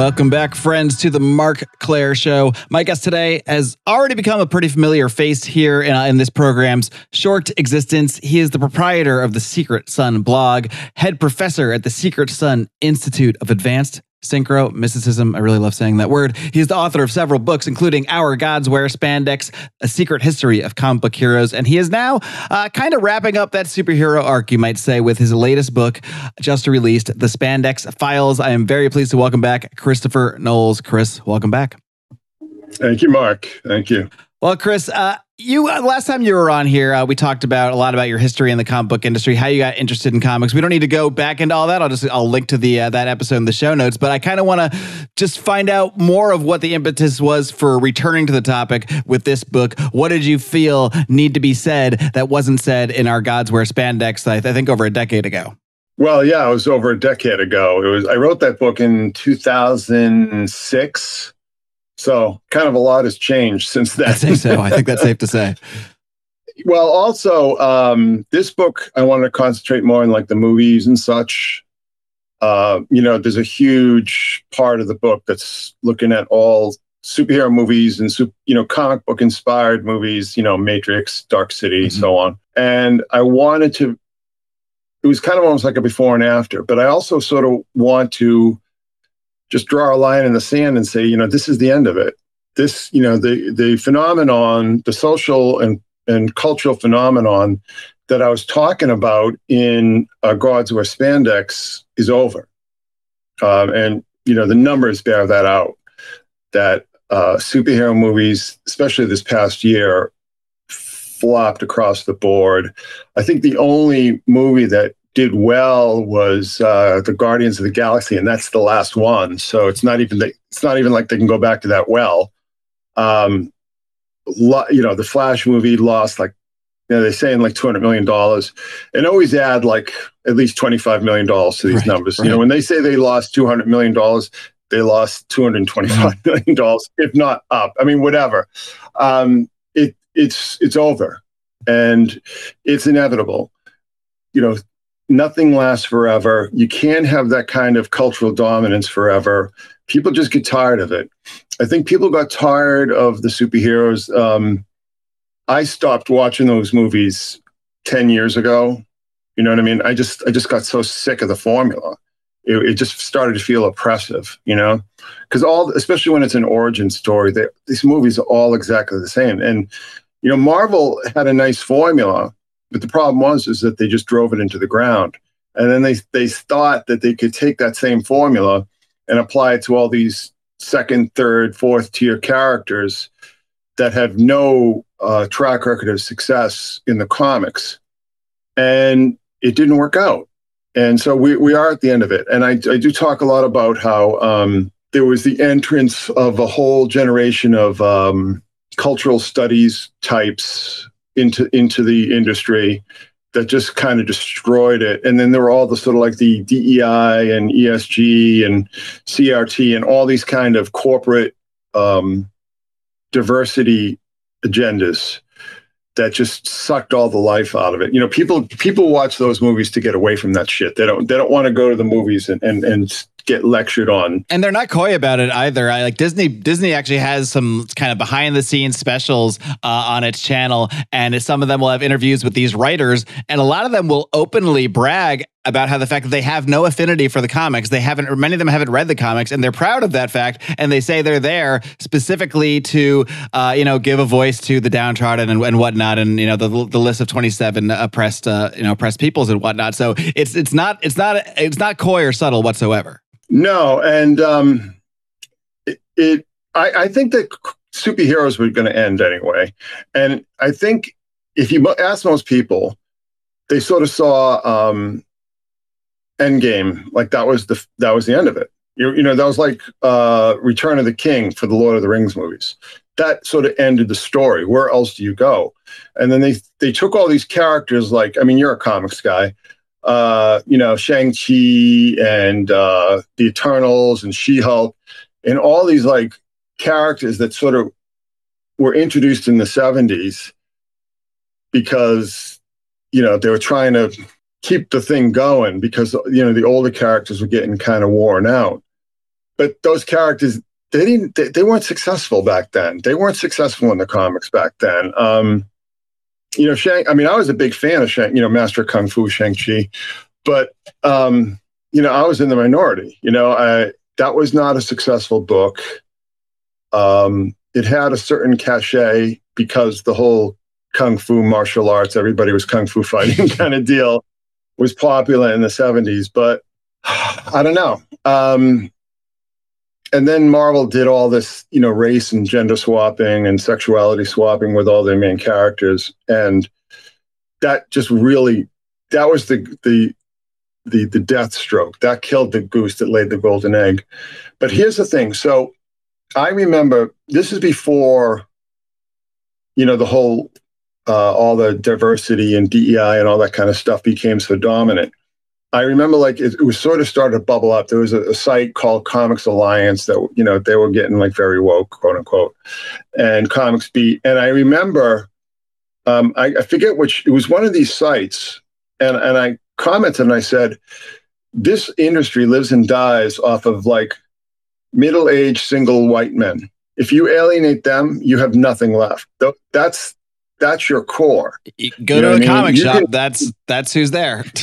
Welcome back, friends, to the Marc Clair Show. My guest today has already become a pretty familiar face here in, uh, in, this program's short existence. He is the proprietor of the Secret Sun blog, head professor at the Secret Sun Institute of Advanced Synchromysticism. I really love saying that word. He's the author of several books, including Our Gods Wear Spandex, A Secret History of Comic Book Heroes. And he is now uh, kind of wrapping up that superhero arc, you might say, with his latest book, just released, The Spandex Files. I am very pleased to welcome back Christopher Knowles. Chris, welcome back. Thank you, Marc. Thank you. Well, Chris, uh, you uh, last time you were on here, uh, we talked about a lot about your history in the comic book industry, how you got interested in comics. We don't need to go back into all that. I'll just I'll link to the uh, that episode in the show notes. But I kind of want to just find out more of what the impetus was for returning to the topic with this book. What did you feel need to be said that wasn't said in our Gods Wear Spandex? I, I think over a decade ago. Well, yeah, it was over a decade ago. It was I wrote that book in 2006 so kind of a lot has changed since then. I think so. I think that's safe to say. well, also, um, this book, I wanted to concentrate more on like the movies and such. Uh, you know, there's a huge part of the book that's looking at all superhero movies and you know comic book inspired movies you know matrix dark city mm-hmm. so on and i wanted to it was kind of almost like a before and after but i also sort of want to just draw a line in the sand and say, you know, this is the end of it. This, you know, the the phenomenon, the social and and cultural phenomenon that I was talking about in uh, Gods Wear Spandex is over, um, and you know the numbers bear that out. That uh, superhero movies, especially this past year, flopped across the board. I think the only movie that did well was uh, the Guardians of the Galaxy, and that's the last one. So it's not even the, it's not even like they can go back to that well. Um, lo, you know, the Flash movie lost like you know, they're saying like two hundred million dollars, and always add like at least twenty five million dollars to these right, numbers. Right. You know, when they say they lost two hundred million dollars, they lost two hundred twenty five million dollars, if not up. I mean, whatever. Um, it it's it's over, and it's inevitable. You know, nothing lasts forever. You can't have that kind of cultural dominance forever. People just get tired of it. I think people got tired of the superheroes. Um, I stopped watching those movies 10 years ago. You know what I mean? I just I just got so sick of the formula. It, it just started to feel oppressive, you know, because all, especially when it's an origin story, these movies are all exactly the same. And you know, Marvel had a nice formula, but the problem was is that they just drove it into the ground. And then they they thought that they could take that same formula and apply it to all these second, third, fourth tier characters that have no uh, track record of success in the comics. And it didn't work out. And so we, we are at the end of it. And I, I do talk a lot about how um, there was the entrance of a whole generation of um, cultural studies types into into the industry that just kind of destroyed it. And then there were all the sort of like the DEI and ESG and CRT and all these kind of corporate um, diversity agendas that just sucked all the life out of it. You know, people people watch those movies to get away from that shit. They don't they don't want to go to the movies and and, and get lectured on. And they're not coy about it either. I like Disney. Disney actually has some kind of behind the scenes specials uh, on its channel, and some of them will have interviews with these writers, and a lot of them will openly brag about how the fact that they have no affinity for the comics. They haven't, many of them haven't read the comics, and they're proud of that fact. And they say they're there specifically to, uh, you know, give a voice to the downtrodden and, and whatnot, and you know, the the list of twenty seven oppressed, uh, you know, oppressed peoples and whatnot. So it's it's not it's not it's not coy or subtle whatsoever. No, and um, it, it I, I think that superheroes were going to end anyway, and I think if you ask most people, they sort of saw um, Endgame like that was the that was the end of it. You, you know that was like uh, Return of the King for the Lord of the Rings movies. That sort of ended the story. Where else do you go? And then they they took all these characters like I mean you're a comics guy, uh, you know Shang Chi and uh, the Eternals and She Hulk and all these like characters that sort of were introduced in the 70s because you know they were trying to keep the thing going because you know the older characters were getting kind of worn out but those characters they didn't they, they, weren't successful back then. They weren't successful in the comics back then. Um, you know, Shang. I mean, I was a big fan of Shang. You know, Master Kung Fu Shang Chi, but um, you know, I was in the minority. You know, I that was not a successful book. Um, it had a certain cachet because the whole kung fu martial arts, everybody was kung fu fighting kind of deal, was popular in the 70s. But I don't know. Um, and then Marvel did all this, you know, race and gender swapping and sexuality swapping with all their main characters, and that just really that was the the the the death stroke that killed the goose that laid the golden egg. But here's the thing: so I remember this is before, you know, the whole uh, all the diversity and DEI and all that kind of stuff became so dominant. I remember like it, it, was sort of started to bubble up. There was a, a, site called Comics Alliance that you know they were getting like very woke, quote unquote, and Comics Beat. And I remember, um, I, I forget which it was one of these sites, and and I commented and I said, this industry lives and dies off of like middle-aged single white men. If you alienate them, you have nothing left. That's that's your core. You go you to a comic shop. Can, that's that's who's there.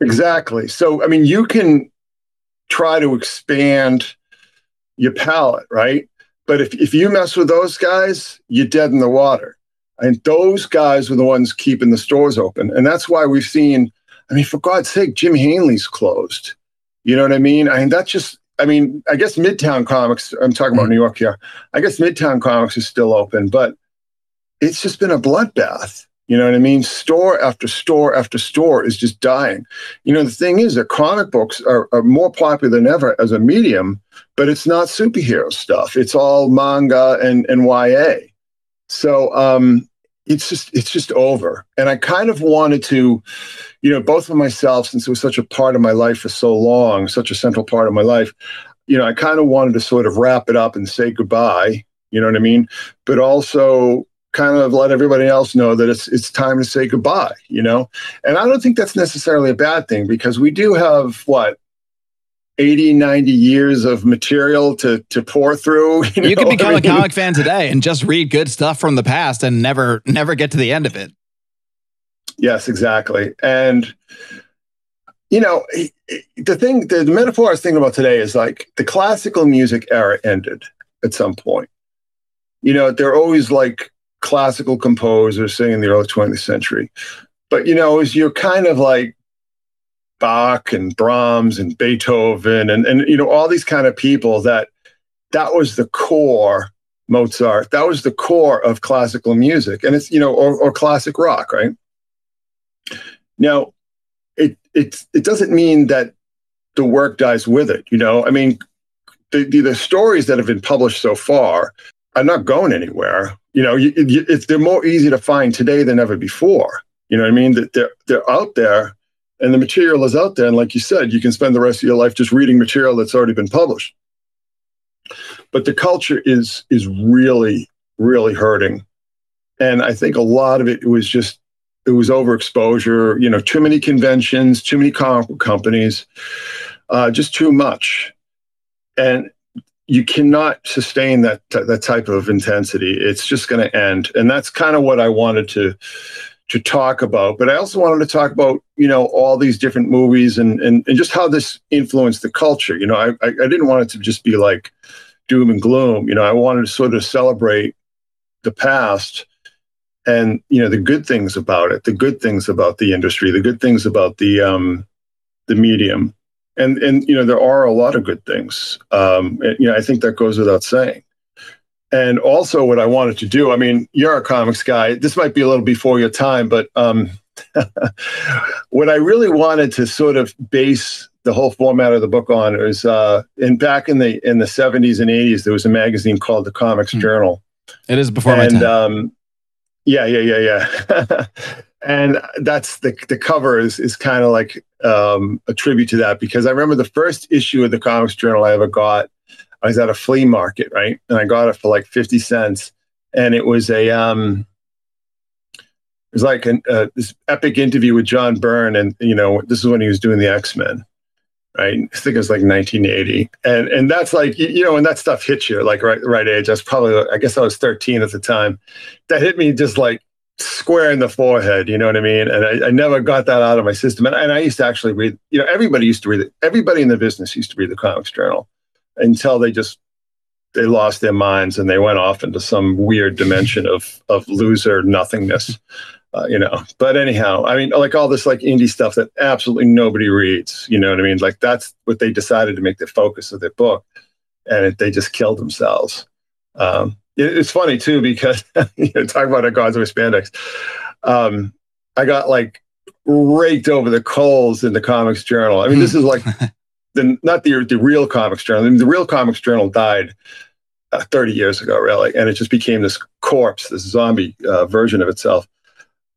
Exactly. So, I mean, you can try to expand your palette, right? But if, if you mess with those guys, you're dead in the water. And those guys were the ones keeping the stores open. And that's why we've seen, I mean, for God's sake, Jim Hanley's closed. You know what I mean? I mean, that's just, I mean, I guess Midtown Comics, I'm talking about mm-hmm. New York here. I guess Midtown Comics is still open, but it's just been a bloodbath. You know what I mean? Store after store after store is just dying. You know, the thing is that comic books are, are more popular than ever as a medium, but it's not superhero stuff. It's all manga and, and YA. So um, it's just it's just over. And I kind of wanted to, you know, both for myself, since it was such a part of my life for so long, such a central part of my life, you know, I kind of wanted to sort of wrap it up and say goodbye. You know what I mean? But also kind of let everybody else know that it's it's time to say goodbye, you know? And I don't think that's necessarily a bad thing because we do have what 80, 90 years of material to to pour through. You, you can become I mean, a comic fan today and just read good stuff from the past and never never get to the end of it. Yes, exactly. And you know, the thing, the metaphor I was thinking about today is like the classical music era ended at some point. You know, they're always like classical composers, say in the early 20th century. But you know, as you're kind of like Bach and Brahms and Beethoven and and you know all these kind of people that that was the core Mozart. That was the core of classical music, and it's you know or, or classic rock, right? Now, it it it doesn't mean that the work dies with it. You know, I mean, the, the, the stories that have been published so far are not going anywhere you know, you, you, it's, they're more easy to find today than ever before. You know what I mean? That they're they're out there, and the material is out there. And like you said, you can spend the rest of your life just reading material that's already been published. But the culture is is really really hurting, and I think a lot of it was just it was overexposure. You know, too many conventions, too many comic companies, uh, just too much. And you cannot sustain that that type of intensity. It's just going to end, and that's kind of what I wanted to to talk about. But I also wanted to talk about you know all these different movies and and, and just how this influenced the culture. You know, I I didn't want it to just be like doom and gloom. You know, I wanted to sort of celebrate the past and you know the good things about it, the good things about the industry, the good things about the um the medium and and you know there are a lot of good things. Um, and, you know, I think that goes without saying. And also, what I wanted to do, I mean, you're a comics guy. This might be a little before your time, but um, what I really wanted to sort of base the whole format of the book on is, uh, in back in the in the 70s and 80s, there was a magazine called the Comics mm. Journal. It is before and, my time. Um, yeah, yeah, yeah, yeah. and that's the the cover is is kind of like um, a tribute to that because I remember the first issue of the Comics Journal I ever got. I was at a flea market, right, and I got it for like fifty cents, and it was a um, it was like an, uh, this epic interview with John Byrne, and you know this is when he was doing the X Men, right? I think it was like 1980, and and that's like you know when that stuff hits you like right right age. I was probably I guess I was 13 at the time. That hit me just like square in the forehead. You know what I mean? And I, I never got that out of my system. And, and I used to actually read. You know, everybody used to read it. Everybody in the business used to read the Comics Journal until they just they lost their minds and they went off into some weird dimension of of loser nothingness. Uh, you know, but anyhow, I mean, like all this like indie stuff that absolutely nobody reads. You know what I mean? Like that's what they decided to make the focus of their book, and it, they just killed themselves. Um, it's funny too because you know, talk about a gods of spandex. Um, I got like raked over the coals in the Comics Journal. I mean, this is like the not the the real Comics Journal. I mean, the real Comics Journal died uh, 30 years ago, really, and it just became this corpse, this zombie uh, version of itself.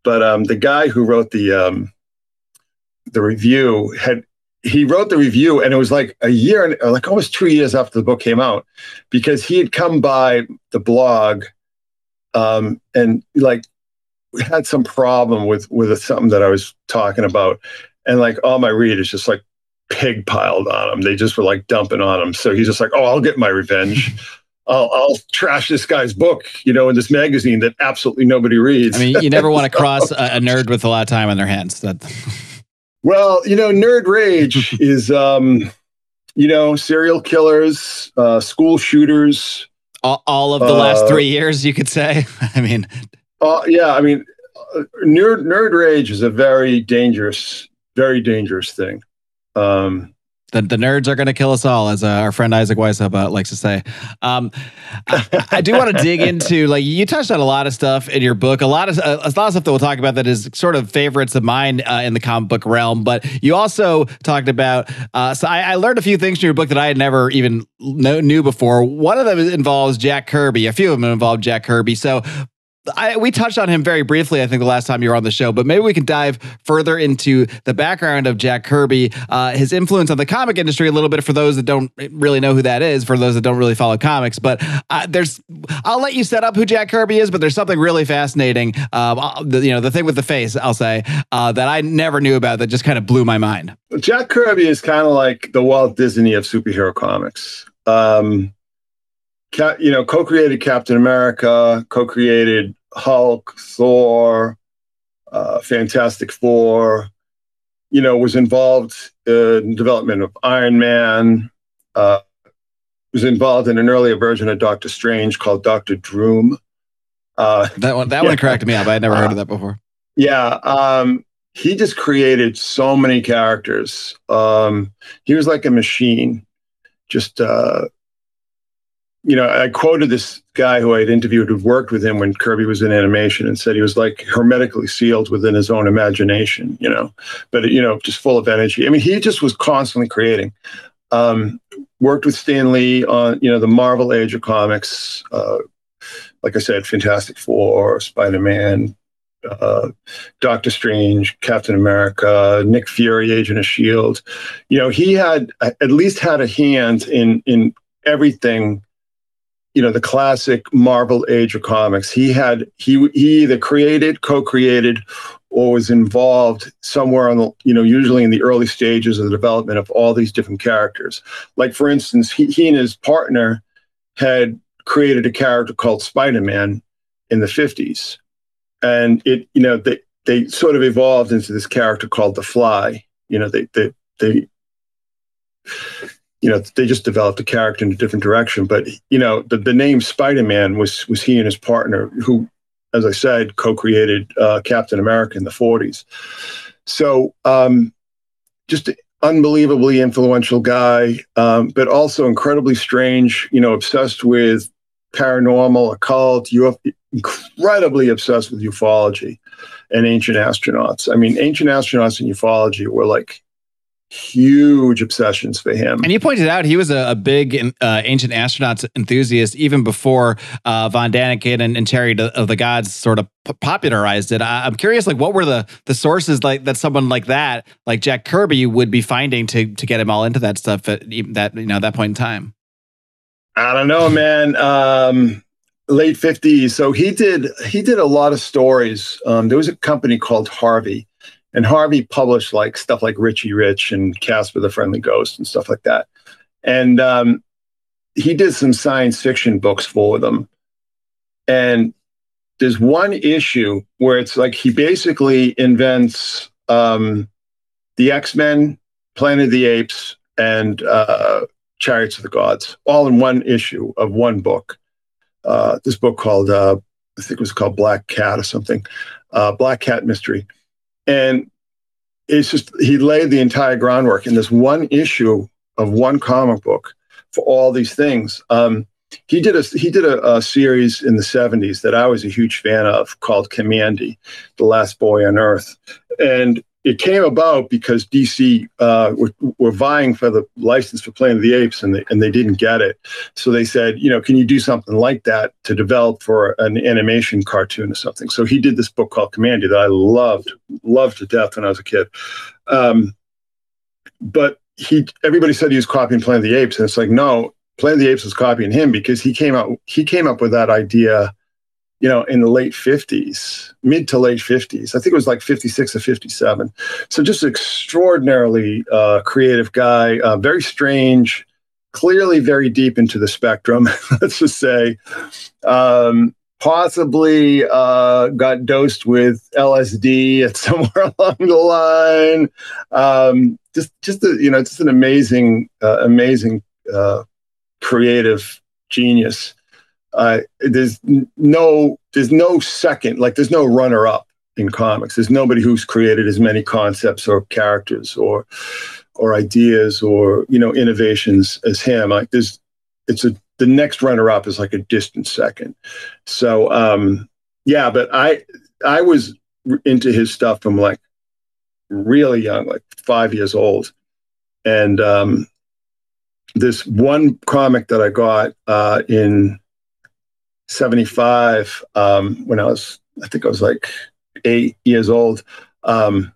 But um, the guy who wrote the um, the review had he wrote the review, and it was like a year, and like almost two years after the book came out, because he had come by the blog, um, and like had some problem with with something that I was talking about, and like all my readers just like pig piled on him. They just were like dumping on him. So he's just like, oh, I'll get my revenge. I'll, I'll, trash this guy's book, you know, in this magazine that absolutely nobody reads. I mean, you never want to cross a, a, nerd with a lot of time on their hands. That. Well, you know, nerd rage is, um, you know, serial killers, uh, school shooters. All, all of the uh, last three years, you could say. I mean, uh, yeah, I mean, uh, nerd nerd rage is a very dangerous, very dangerous thing. Um, the, the nerds are going to kill us all, as uh, our friend Isaac Weishaupt uh, likes to say. Um, I, I, do want to dig into like you touched on a lot of stuff in your book, a lot of uh, a lot of stuff that we'll talk about that is sort of favorites of mine uh, in the comic book realm. But you also talked about. Uh, so I, I, learned a few things from your book that I had never even know, knew before. One of them involves Jack Kirby. A few of them involve Jack Kirby. So I, we touched on him very briefly, I think, the last time you were on the show, but maybe we can dive further into the background of Jack Kirby, uh, his influence on the comic industry a little bit for those that don't really know who that is, for those that don't really follow comics. But uh, there's, I'll let you set up who Jack Kirby is, but there's something really fascinating. Uh, the, you know, the thing with the face, I'll say, uh, that I never knew about that just kind of blew my mind. Jack Kirby is kind of like the Walt Disney of superhero comics. Um, you know, co-created Captain America, co-created Hulk, Thor, uh, Fantastic Four. You know, was involved in development of Iron Man. Uh, was involved in an earlier version of Doctor Strange called Doctor Doom. Uh, that one, that yeah. one cracked me up. I had never heard of that before. Yeah, um, he just created so many characters. Um, he was like a machine, just uh, you know, I quoted this guy who I had interviewed who worked with him when Kirby was in animation and said he was like hermetically sealed within his own imagination, you know, but, you know, just full of energy. I mean, he just was constantly creating. Um, worked with Stan Lee on, you know, the Marvel Age of Comics, uh, like I said, Fantastic Four, Spider Man, uh, Doctor Strange, Captain America, Nick Fury, Agent of Shield. You know, he had at least had a hand in in everything you know the classic Marvel age of comics. He had he he either created, co-created, or was involved somewhere on the you know usually in the early stages of the development of all these different characters. Like for instance, he, he and his partner had created a character called Spider-Man in the 50s. And it, you know, they they sort of evolved into this character called the Fly. You know, they they they you know they just developed the character in a different direction. But you know the, the name spider-man was was he and his partner who as i said co-created uh, captain america in the 40s so um, just unbelievably influential guy um, but also incredibly strange you know obsessed with paranormal occult uf incredibly obsessed with ufology and ancient astronauts. I mean ancient astronauts and ufology were like huge obsessions for him. And you pointed out he was a, a big uh, ancient astronauts enthusiast even before uh, Von Daniken and, and Chariot of the Gods sort of p- popularized it. I, am curious, like, what were the the sources like that someone like that, like Jack Kirby, would be finding to to get him all into that stuff at that you know that point in time? I don't know, man. Um, late 50s. So he did he did a lot of stories. Um, there was a company called Harvey And Harvey published like stuff like Richie Rich and Casper the Friendly Ghost and stuff like that. And um, he did some science fiction books for them. And there's one issue where it's like he basically invents um, the X Men, Planet of the Apes, and uh, Chariots of the Gods, all in one issue of one book. Uh, this book called, uh, I think it was called Black Cat or something, uh, Black Cat Mystery. And it's just, he laid the entire groundwork in this one issue of one comic book for all these things. Um, he did a he did a, a, series in the 70s that I was a huge fan of called Kamandi, The Last Boy on Earth. And it came about because DC uh, were, were, vying for the license for Planet of the Apes, and they and they didn't get it. So they said, you know, can you do something like that to develop for an animation cartoon or something? So he did this book called Kamandi that I loved, loved to death when I was a kid. Um, but he, everybody said he was copying Planet of the Apes, and it's like, no, Planet of the Apes was copying him because he came out, he came up with that idea you know, in the late 50s, mid to late 50s. I think it was like 56 or 57. So just extraordinarily uh, creative guy, uh, very strange, clearly very deep into the spectrum, let's just say. Um, possibly uh, got dosed with LSD at somewhere along the line. Um, just, just a, you know, just an amazing, uh, amazing uh, creative genius uh, there's no there's no second like there's no runner up in comics. There's nobody who's created as many concepts or characters or or ideas or you know innovations as him. Like there's it's a the next runner up is like a distant second. So um yeah, but I I was into his stuff from like really young, like five years old. And um this one comic that I got uh in 75 um, when I was, I think I was like eight years old. Um,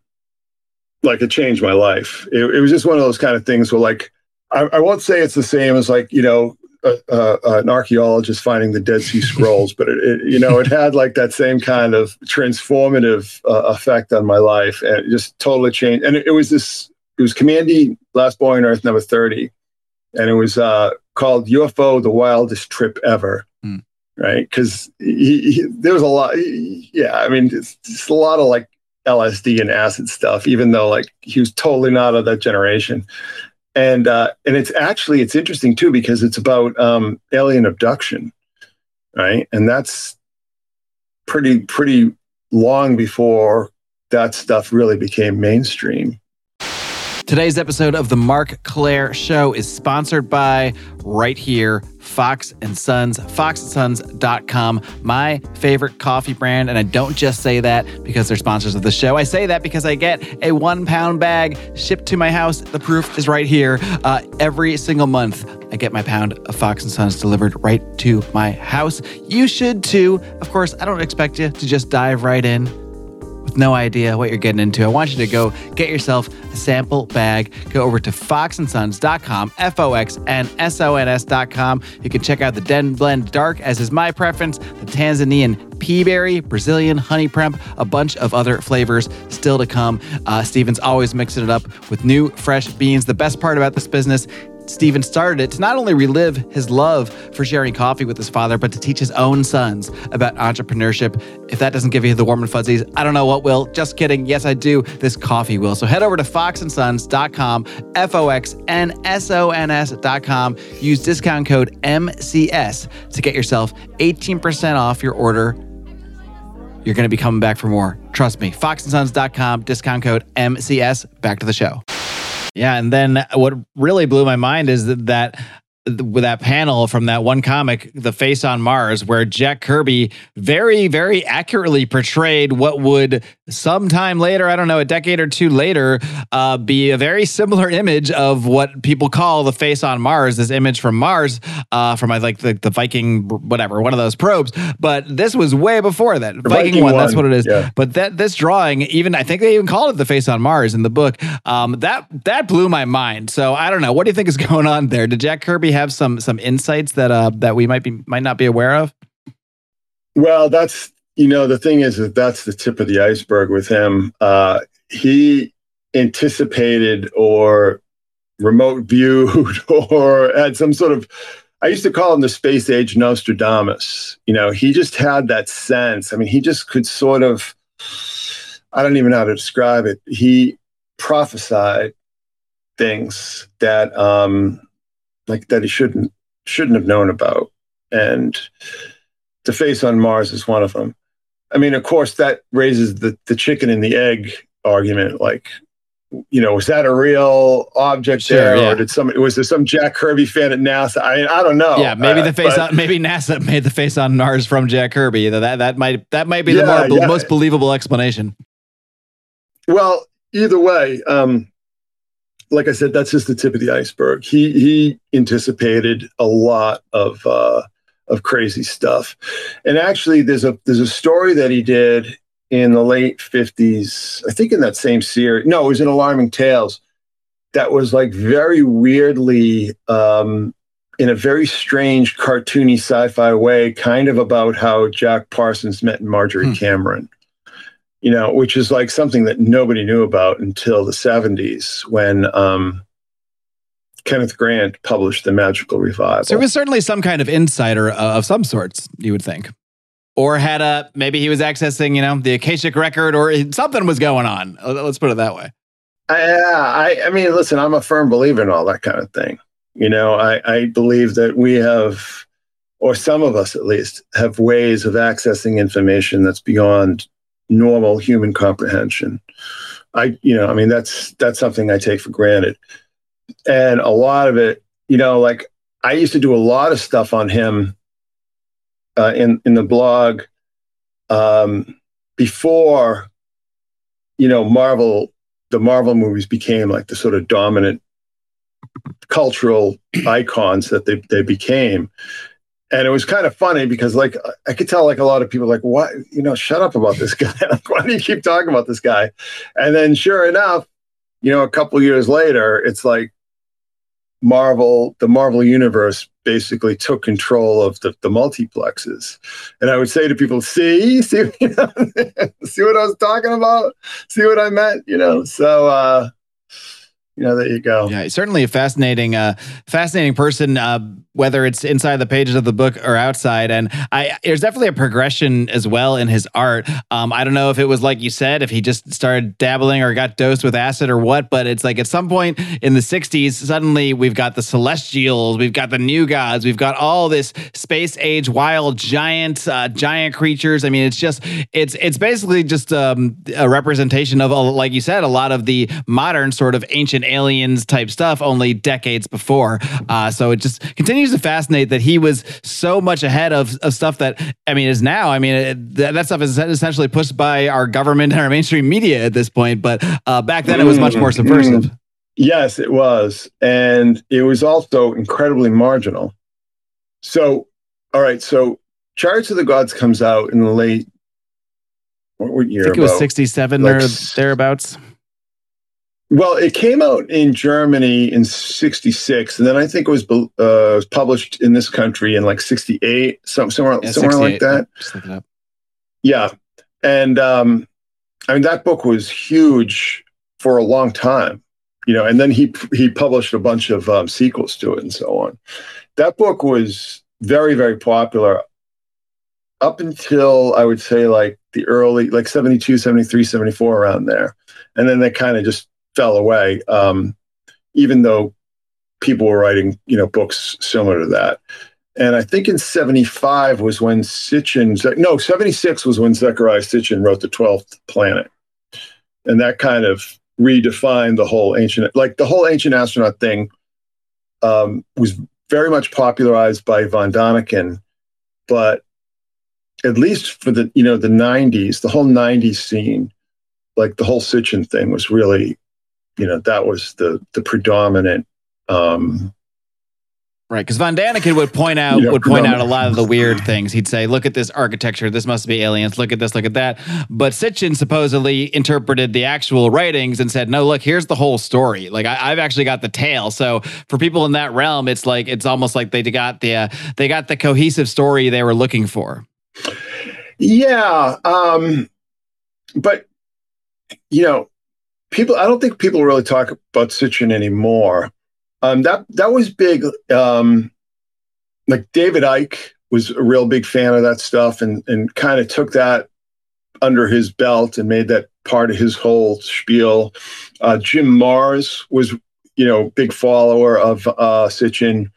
like it changed my life. It, it, was just one of those kind of things where, like, I, I won't say it's the same as like you know an archaeologist finding the Dead Sea Scrolls, but it, it, you know it had like that same kind of transformative uh, effect on my life, and it just totally changed. And it, was this. It was Kamandi Last Boy on Earth number thirty, and it was uh, called UFO: The Wildest Trip Ever. Mm right? Because there was a lot. Yeah, I mean, it's, it's a lot of like LSD and acid stuff, even though like he was totally not of that generation. And uh, and it's actually it's interesting too because it's about um, alien abduction, right? And that's pretty pretty long before that stuff really became mainstream. Today's episode of the Marc Clair Show is sponsored by right here, Fox and Sons, foxandsons.com, my favorite coffee brand. And I don't just say that because they're sponsors of the show. I say that because I get a one pound bag shipped to my house. The proof is right here. Uh, every single month, I get my pound of Fox and Sons delivered right to my house. You should too. Of course, I don't expect you to just dive right in with no idea what you're getting into, I want you to go get yourself a sample bag. Go over to foxandsons.com, F O X N S O N S.com. You can check out the Den Blend Dark, as is my preference, the Tanzanian peaberry, Brazilian honey premp, a bunch of other flavors still to come. Uh, Steven's always mixing it up with new, fresh beans. The best part about this business Steven started it to not only relive his love for sharing coffee with his father, but to teach his own sons about entrepreneurship. If that doesn't give you the warm and fuzzies, I don't know what will. Just kidding. Yes, I do. This coffee will. So head over to foxandsons.com, F O X N S O N S.com. Use discount code MCS to get yourself 18% off your order. You're going to be coming back for more. Trust me. Foxandsons.com, discount code MCS. Back to the show. Yeah, and then what really blew my mind is that, that with that panel from that one comic, The Face on Mars, where Jack Kirby very, very accurately portrayed what would sometime later, I don't know, a decade or two later, uh, be a very similar image of what people call the face on Mars, this image from Mars, uh, from I like the, the Viking, whatever, one of those probes. But this was way before that. Viking, Viking one, one, that's what it is. Yeah. But that this drawing, even I think they even called it the face on Mars in the book. Um, that that blew my mind. So I don't know. What do you think is going on there? Did Jack Kirby have some some insights that uh that we might be might not be aware of? Well, that's you know the thing is that that's the tip of the iceberg with him. Uh, he anticipated or remote viewed or had some sort of I used to call him the space age Nostradamus. You know, he just had that sense. I mean, he just could sort of I don't even know how to describe it. He prophesied things that um like that he shouldn't shouldn't have known about. And the face on Mars is one of them. I mean, of course, that raises the the chicken and the egg argument. Like, you know, was that a real object sure, there, yeah. or did some was there some Jack Kirby fan at NASA? I mean, I don't know. Yeah, maybe uh, the face but, on maybe NASA made the face on Mars from Jack Kirby. That that might that might be the more, yeah. most believable explanation. Well, either way, um, like I said, that's just the tip of the iceberg. He he anticipated a lot of uh, of crazy stuff, and actually, there's a there's a story that he did in the late fifties. I think in that same series. No, it was in Alarming Tales. That was like very weirdly, um, in a very strange, cartoony sci-fi way, kind of about how Jack Parsons met Marjorie hmm. Cameron you know, which is like something that nobody knew about until the 70s when um, Kenneth Grant published The Magical Revival. So there was certainly some kind of insider uh, of some sorts, you would think. Or had a, maybe he was accessing, you know, the Akashic record or something was going on. Uh, let's put it that way. Uh, yeah, I, I mean, listen, I'm a firm believer in all that kind of thing. You know, I, I believe that we have, or some of us at least, have ways of accessing information that's beyond normal human comprehension. I, you know, I mean, that's that's something I take for granted, and a lot of it, you know, like I used to do a lot of stuff on him uh, in in the blog um, before, you know, Marvel, the Marvel movies became like the sort of dominant cultural icons that they they became. And it was kind of funny because like i could tell like a lot of people like why, you know shut up about this guy. Why do you keep talking about this guy? And then sure enough you know a couple years later it's like marvel the marvel universe basically took control of the, the multiplexes and i would say to people see see see what i was talking about see what i meant you know so uh you know, there you go. Yeah, certainly a fascinating, uh, fascinating person. Uh, whether it's inside the pages of the book or outside, and I, there's definitely a progression as well in his art. Um, I don't know if it was like you said, if he just started dabbling or got dosed with acid or what, but it's like at some point in the '60s, suddenly we've got the Celestials, we've got the New Gods, we've got all this space age wild giant, uh, giant creatures. I mean, it's just, it's, it's basically just um, a representation of, like you said, a lot of the modern sort of ancient aliens type stuff only decades before. Uh, so it just continues to fascinate that he was so much ahead of, of stuff that, I mean, is now. I mean, it, that, that, stuff is essentially pushed by our government and our mainstream media at this point. But uh, back then it was much more subversive. Mm-hmm. Yes, it was. And it was also incredibly marginal. So, all right. So, Chariots of the Gods comes out in the late, what year? I think it was 67 like, or thereabouts. Well, it came out in Germany in '66, and then I think it was uh, published in this country in like '68, some, somewhere yeah, somewhere like that. Just look it up. Yeah, and um, I mean that book was huge for a long time, you know. And then he he published a bunch of um, sequels to it and so on. That book was very very popular up until I would say like the early like 72, 73, 74 around there. And then they kind of just fell away, um, even though people were writing, you know, books similar to that. And I think in 75 was when Sitchin, no, 76 was when Zecharia Sitchin wrote The 12th Planet. And that kind of redefined the whole ancient, like the whole ancient astronaut thing um, was very much popularized by von Daniken. But at least for the, you know, the 90s, the whole 90s scene, like the whole Sitchin thing was really you know that was the the predominant um Right, because Von Daniken would point out know, would point out a lot of the weird things. He'd say, "Look at this architecture. This must be aliens. Look at this. Look at that." But Sitchin supposedly interpreted the actual writings and said, "No, look, here's the whole story. Like I, have actually got the tale." So for people in that realm, it's like it's almost like they got the uh, they got the cohesive story they were looking for. Yeah, um, but you know, people, I don't think people really talk about Sitchin anymore. Um, that that was big. Um, like David Icke was a real big fan of that stuff, and and kind of took that under his belt and made that part of his whole spiel. Uh, Jim Marrs was, you know, big follower of uh, Sitchin.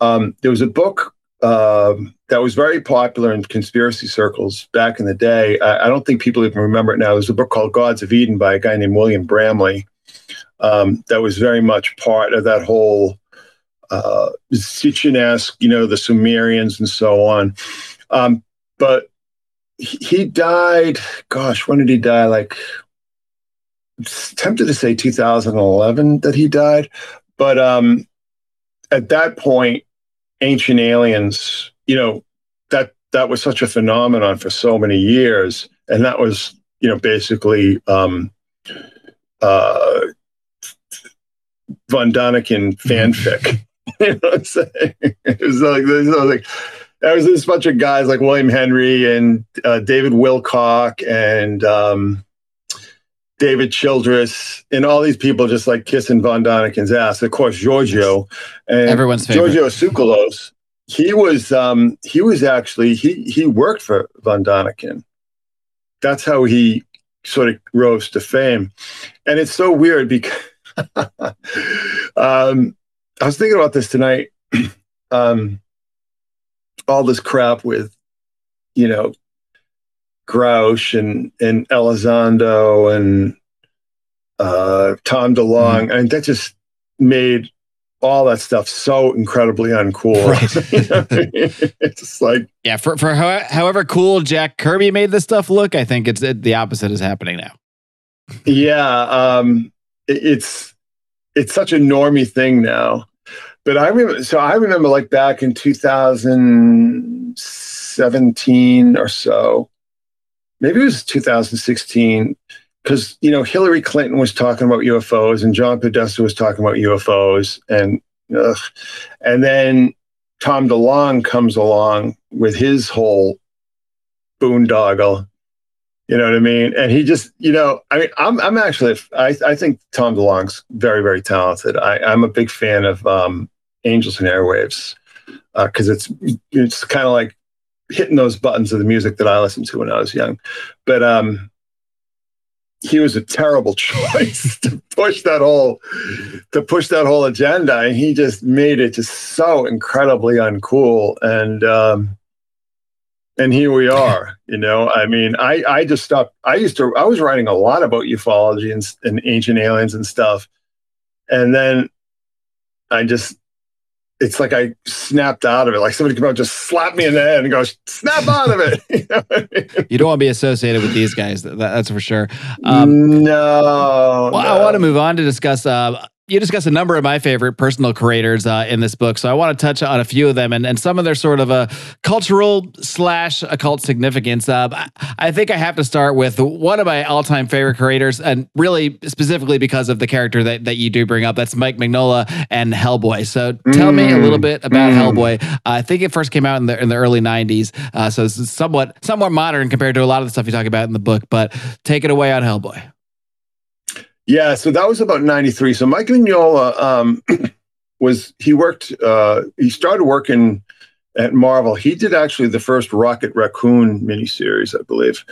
Um, there was a book uh, that was very popular in conspiracy circles back in the day. I, I, don't think people even remember it now. There's a book called Gods of Eden by a guy named William Bramley um, that was very much part of that whole uh, Sitchin-esque, you know, the Sumerians and so on. Um, but he died, gosh, when did he die? Like, tempted to say 2011 that he died. But um, at that point, Ancient Aliens, you know, that that was such a phenomenon for so many years. And that was, you know, basically um, uh, Von Daniken fanfic. you know what I'm saying? It was like, it was like there was this bunch of guys like William Henry and uh, David Wilcock and um, David Childress and all these people just like kissing Von Daniken's ass. Of course, Giorgio and everyone's favorite. Giorgio Tsoukalos. He was um, he was actually he he worked for Von Daniken. That's how he sort of rose to fame, and it's so weird because um, I was thinking about this tonight. um, all this crap with, you know, Grusch and and Elizondo and uh, Tom DeLonge. Mm-hmm. I mean, that just made all that stuff so incredibly uncool. Right. it's just like yeah, for for how, however cool Jack Kirby made this stuff look, I think it's it, the opposite is happening now. yeah, um, it, it's it's such a normie thing now but I remember, so I remember like back in 2017 or so, maybe it was 2016, because, you know, Hillary Clinton was talking about UFOs and John Podesta was talking about UFOs. And, ugh. and then Tom DeLonge comes along with his whole boondoggle. You know what I mean? And he just, you know, I mean, I'm, I'm actually, I, I think Tom DeLonge's very, very talented. I, I'm a big fan of um, Angels and Airwaves because uh, it's it's kind of like hitting those buttons of the music that I listened to when I was young. But um, he was a terrible choice to push that whole to push that whole agenda, and he just made it just so incredibly uncool. And um, and here we are. You know, I mean, I I just stopped. I used to I was writing a lot about ufology and, and ancient aliens and stuff, and then I just it's like I snapped out of it. Like somebody out, just slap me in the head and go, snap out of it. you, don't want to be associated with these guys. That, that's for sure. Um, no. Well, no. I want to move on to discuss uh, you discuss a number of my favorite personal creators uh, in this book, so I want to touch on a few of them and, and some of their sort of a cultural slash occult significance. Uh, I think I have to start with one of my all time favorite creators, and really specifically because of the character that, that you do bring up. That's Mike Mignola and Hellboy. So tell mm, me a little mm, bit about mm. Hellboy. Uh, I think it first came out in the in the early '90s, uh, so it's somewhat somewhat modern compared to a lot of the stuff you talk about in the book. But take it away on Hellboy. Yeah, so that was about 93. So Mike Mignola um, was, he worked, uh, he started working at Marvel. He did actually the first Rocket Raccoon miniseries, I believe.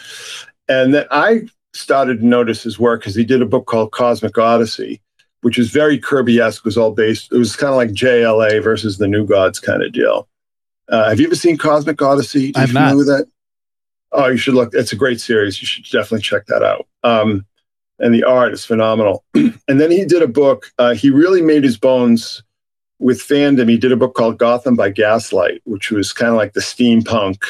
And then I started to notice his work because he did a book called Cosmic Odyssey, which was very Kirby-esque, was all based, it was kind of like JLA versus the New Gods kind of deal. Uh, have you ever seen Cosmic Odyssey? I'm not. With that? Oh, you should look. It's a great series. You should definitely check that out. Um, and the art is phenomenal. and then he did a book. Uh, he really made his bones with fandom. He did a book called Gotham by Gaslight, which was kind of like the steampunk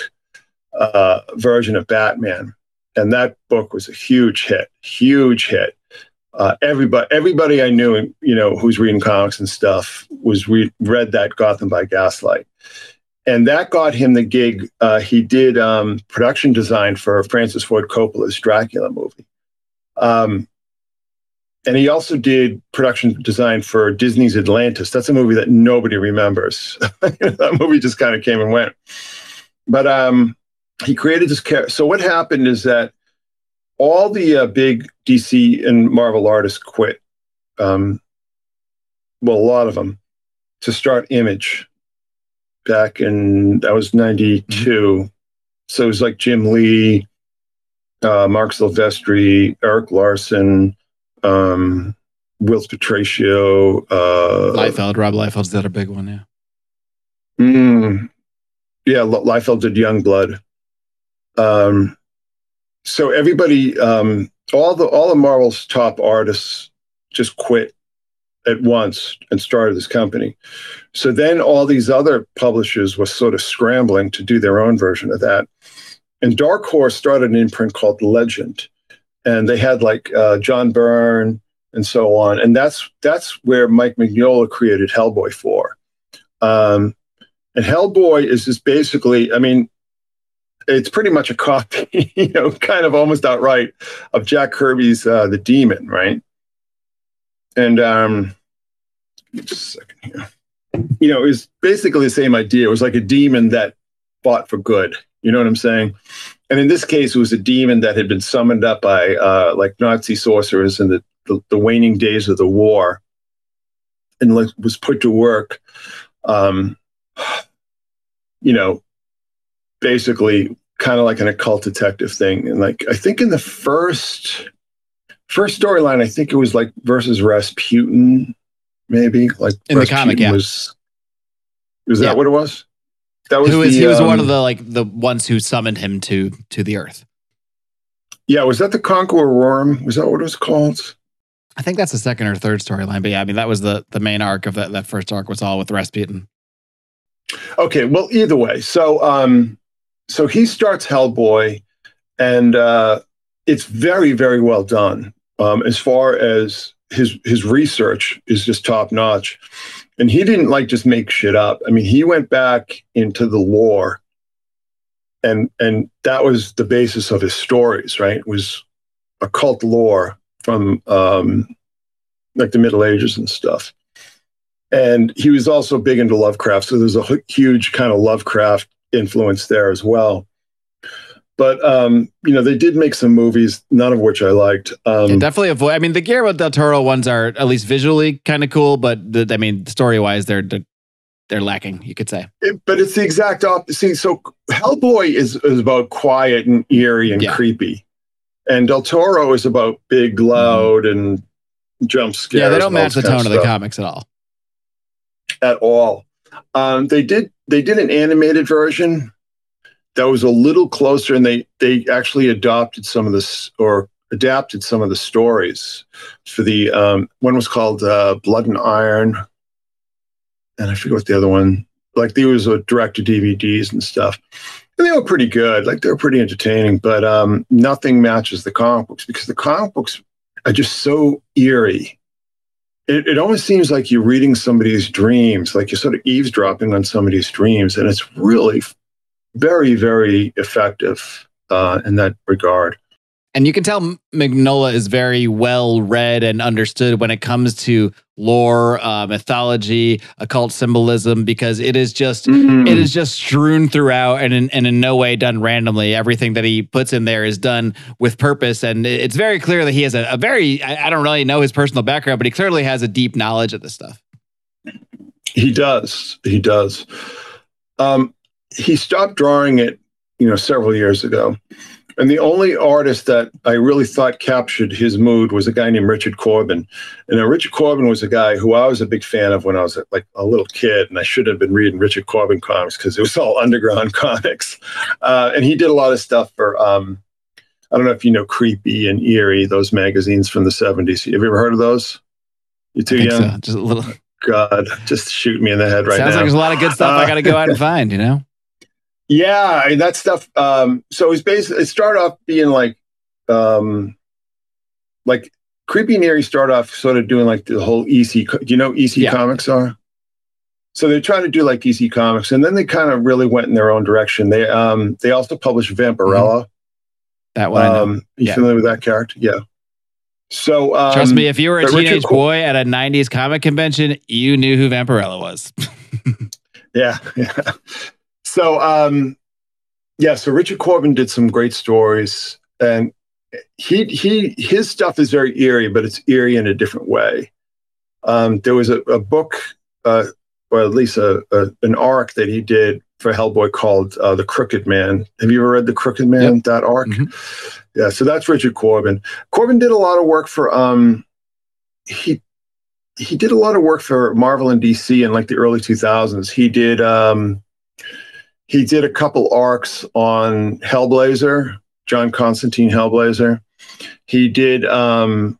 uh, version of Batman. And that book was a huge hit, huge hit. Uh, everybody, everybody I knew, you know, who's reading comics and stuff, was re- read that Gotham by Gaslight, and that got him the gig. Uh, he did um, production design for Francis Ford Coppola's Dracula movie, um, and he also did production design for Disney's Atlantis. That's a movie that nobody remembers. that movie just kind of came and went. But um, he created this character. So what happened is that all the uh, big DC and Marvel artists quit. Um, well, a lot of them to start Image back in that was 92. Mm-hmm. So it was like Jim Lee, uh, Marc Silvestri, Erik Larsen, um, Whilce Portacio, uh, Liefeld. Rob Liefeld's the a big one, yeah. Mm, yeah, Liefeld did Youngblood. Um, so everybody, um, all the all of Marvel's top artists just quit at once and started this company. So then all these other publishers were sort of scrambling to do their own version of that. And Dark Horse started an imprint called Legend, and they had like uh, John Byrne and so on. And that's that's where Mike Mignola created Hellboy for. Um, and Hellboy is just basically, I mean, it's pretty much a copy, you know, kind of almost outright of Jack Kirby's uh, The Demon, right? And um, just a second here. You know, it was basically the same idea. It was like a demon that fought for good. You know what I'm saying? And in this case, it was a demon that had been summoned up by uh, like Nazi sorcerers in the, the, the waning days of the war, and like, was put to work. Um, you know, basically kind of like an occult detective thing. And like I think in the first first storyline, I think it was like versus Rasputin, maybe like in Rasputin the comic. Yeah, was was yeah. that what it was? That was, was the, he was um, one of the like the ones who summoned him to to the earth. Yeah, was that the Conqueror Worm? Was that what it was called? I think that's the second or third storyline, but yeah, I mean that was the the main arc of that that first arc was all with the Rasputin. Okay, well, either way, so um, so he starts Hellboy, and uh, it's very very well done. Um, as far as his his research is just top notch, and he didn't like just make shit up. I mean, he went back into the lore, and and that was the basis of his stories. Right, it was occult lore from um, like the Middle Ages and stuff. And he was also big into Lovecraft. So there's a huge kind of Lovecraft influence there as well. But um, you know, they did make some movies, none of which I liked. Um, yeah, definitely avoid. I mean, the Guillermo del Toro ones are at least visually kind of cool, but the, I mean, story wise, they're, they're they're lacking. You could say. It, but it's the exact opposite. So Hellboy is is about quiet and eerie and yeah. creepy, and Del Toro is about big, mm-hmm. loud, mm-hmm. and jump scares. Yeah, they don't match the tone of, of the comics at all at all. Um, they did they did an animated version that was a little closer, and they they actually adopted some of this or adapted some of the stories for the um, one was called uh, Blood and Iron, and I forget what the other one. Like these was a to DVDs and stuff, and they were pretty good. Like they were pretty entertaining, but um, nothing matches the comic books because the comic books are just so eerie it, it almost seems like you're reading somebody's dreams, like you're sort of eavesdropping on somebody's dreams. And it's really very, very effective uh, in that regard. And you can tell Mignola is very well read and understood when it comes to lore, uh, mythology, occult symbolism, because it is just mm-hmm. it is just strewn throughout and in, and in no way done randomly. Everything that he puts in there is done with purpose, and it's very clear that he has a, a very I, I don't really know his personal background, but he clearly has a deep knowledge of this stuff. He does. He does. Um, he stopped drawing it, you know, several years ago and the only artist that I really thought captured his mood was a guy named Richard Corbin. And Richard Corbin was a guy who I was a big fan of when I was like a little kid, and I should have been reading Richard Corbin comics because it was all underground comics. Uh, and he did a lot of stuff for, um, I don't know if you know Creepy and Eerie, those magazines from the 70s. Have you ever heard of those? You too young? So. Just a little. God, just shoot me in the head right Sounds now. Sounds like there's a lot of good stuff uh, I got to go out and find, you know? Yeah, I mean, that stuff. Um, so it's basically it started off being like, um, like creepy and eerie. Start off sort of doing like the whole EC. Do you know EC yeah. comics are? So they're trying to do like EC comics, and then they kind of really went in their own direction. They um they also published Vampirella. Mm-hmm. That one. Um, you yeah. familiar with that character? Yeah. So um, trust me, if you were a teenage boy at a '90s comic convention, you knew who Vampirella was. yeah, yeah. So, um, yeah, so Richard Corbin did some great stories, and he he his stuff is very eerie, but it's eerie in a different way. Um, there was a, a book, uh, or at least a, a, an arc that he did for Hellboy called uh, The Crooked Man. Have you ever read The Crooked Man? Yep. That arc? Mm-hmm. Yeah, so that's Richard Corbin. Corbin did a lot of work for um, he he did a lot of work for Marvel and DC in like the early 2000s. He did um, he did a couple arcs on Hellblazer, John Constantine Hellblazer. He did um,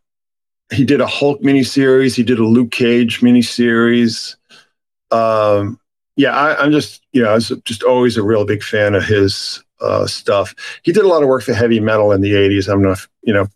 he did a Hulk miniseries. He did a Luke Cage miniseries. Um, yeah, I, am just you know I was just always a real big fan of his uh, stuff. He did a lot of work for heavy metal in the 80s. I don't know if you know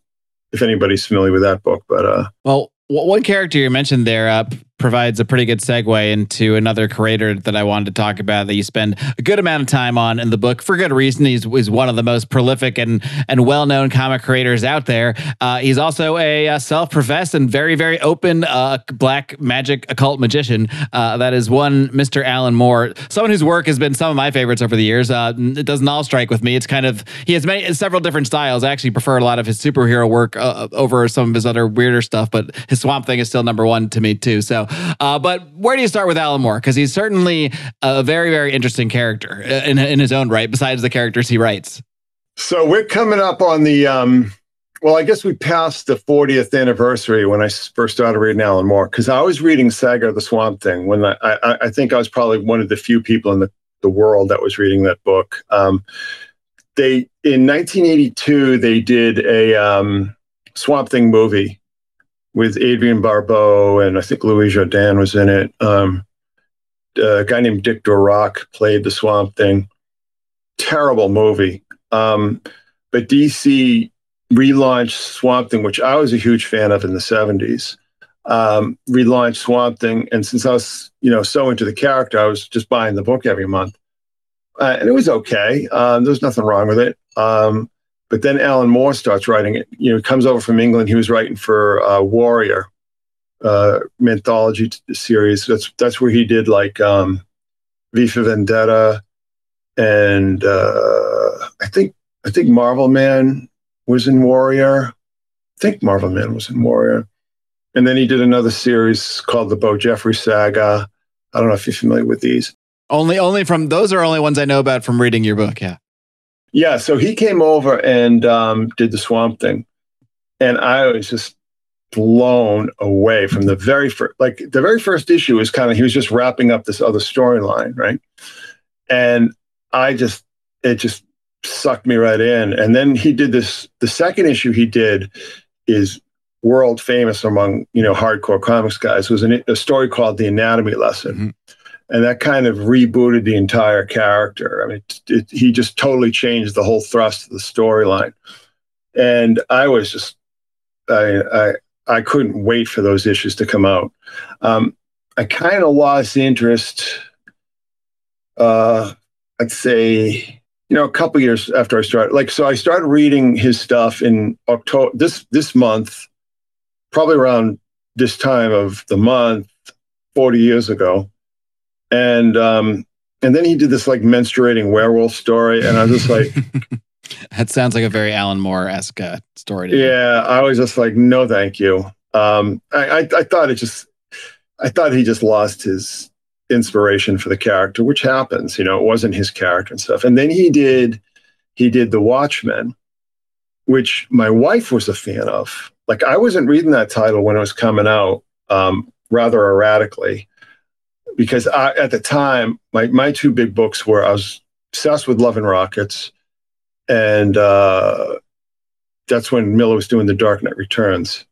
if anybody's familiar with that book, but uh, well, one character you mentioned there, uh, provides a pretty good segue into another creator that I wanted to talk about that you spend a good amount of time on in the book for good reason. He's, he's one of the most prolific and, and well known comic creators out there. Uh, he's also a, a self professed and very, very open uh, black magic occult magician. Uh, that is one Mr. Alan Moore, someone whose work has been some of my favorites over the years. Uh, it doesn't all strike with me. It's kind of, he has many, several different styles. I actually prefer a lot of his superhero work uh, over some of his other weirder stuff, but his Swamp Thing is still number one to me, too. So, uh, but where do you start with Alan Moore? Because he's certainly a very, very interesting character in, in his own right, besides the characters he writes. So we're coming up on the, um, well, I guess we passed the 40th anniversary when I first started reading Alan Moore, because I was reading Saga the Swamp Thing when I, I, I, think I was probably one of the few people in the, the world that was reading that book. Um, they in 1982 they did a um, Swamp Thing movie with Adrienne Barbeau, and I think Louis Jourdan was in it. Um, a guy named Dick Durock played the Swamp Thing. Terrible movie. Um, but DC relaunched Swamp Thing, which I was a huge fan of in the 70s. Um, relaunched Swamp Thing, and since I was, you know, so into the character, I was just buying the book every month, uh, and it was okay. Um, there was nothing wrong with it. Um, but then Alan Moore starts writing it. You know, comes over from England. He was writing for uh, Warrior uh, mythology t- series. That's that's where he did like um, V for Vendetta, and uh, I think I think Marvel Man was in Warrior. I think Marvel Man was in Warrior, and then he did another series called the Bojeffries Saga. I don't know if you're familiar with these. Only, only from those are only ones I know about from reading your book. Yeah. Yeah, so he came over and um, did the Swamp Thing, and I was just blown away from the very first. Like the very first issue was kind of he was just wrapping up this other storyline, right? And I just it just sucked me right in. And then he did this. The second issue he did is world famous among you know hardcore comics guys. It was an, a story called The Anatomy Lesson. Mm-hmm and that kind of rebooted the entire character. I mean, it, it, he just totally changed the whole thrust of the storyline, and I was just, I, I, I couldn't wait for those issues to come out. Um, I kind of lost interest. Uh, I'd say, you know, a couple years after I started, like, so I started reading his stuff in October this this month, probably around this time of the month, forty years ago and um, and then he did this like menstruating werewolf story, and I was just like, that sounds like a very Alan Moore esque uh, story. yeah, I was just like, no, thank you. Um, I, I, I thought it just, I thought he just lost his inspiration for the character, which happens. You know, it wasn't his character and stuff. And then he did, he did the Watchmen, which my wife was a fan of. Like I wasn't reading that title when it was coming out, um, rather erratically because I, at the time, my, my two big books were I was obsessed with Love and Rockets, and uh, that's when Miller was doing The Dark Knight Returns,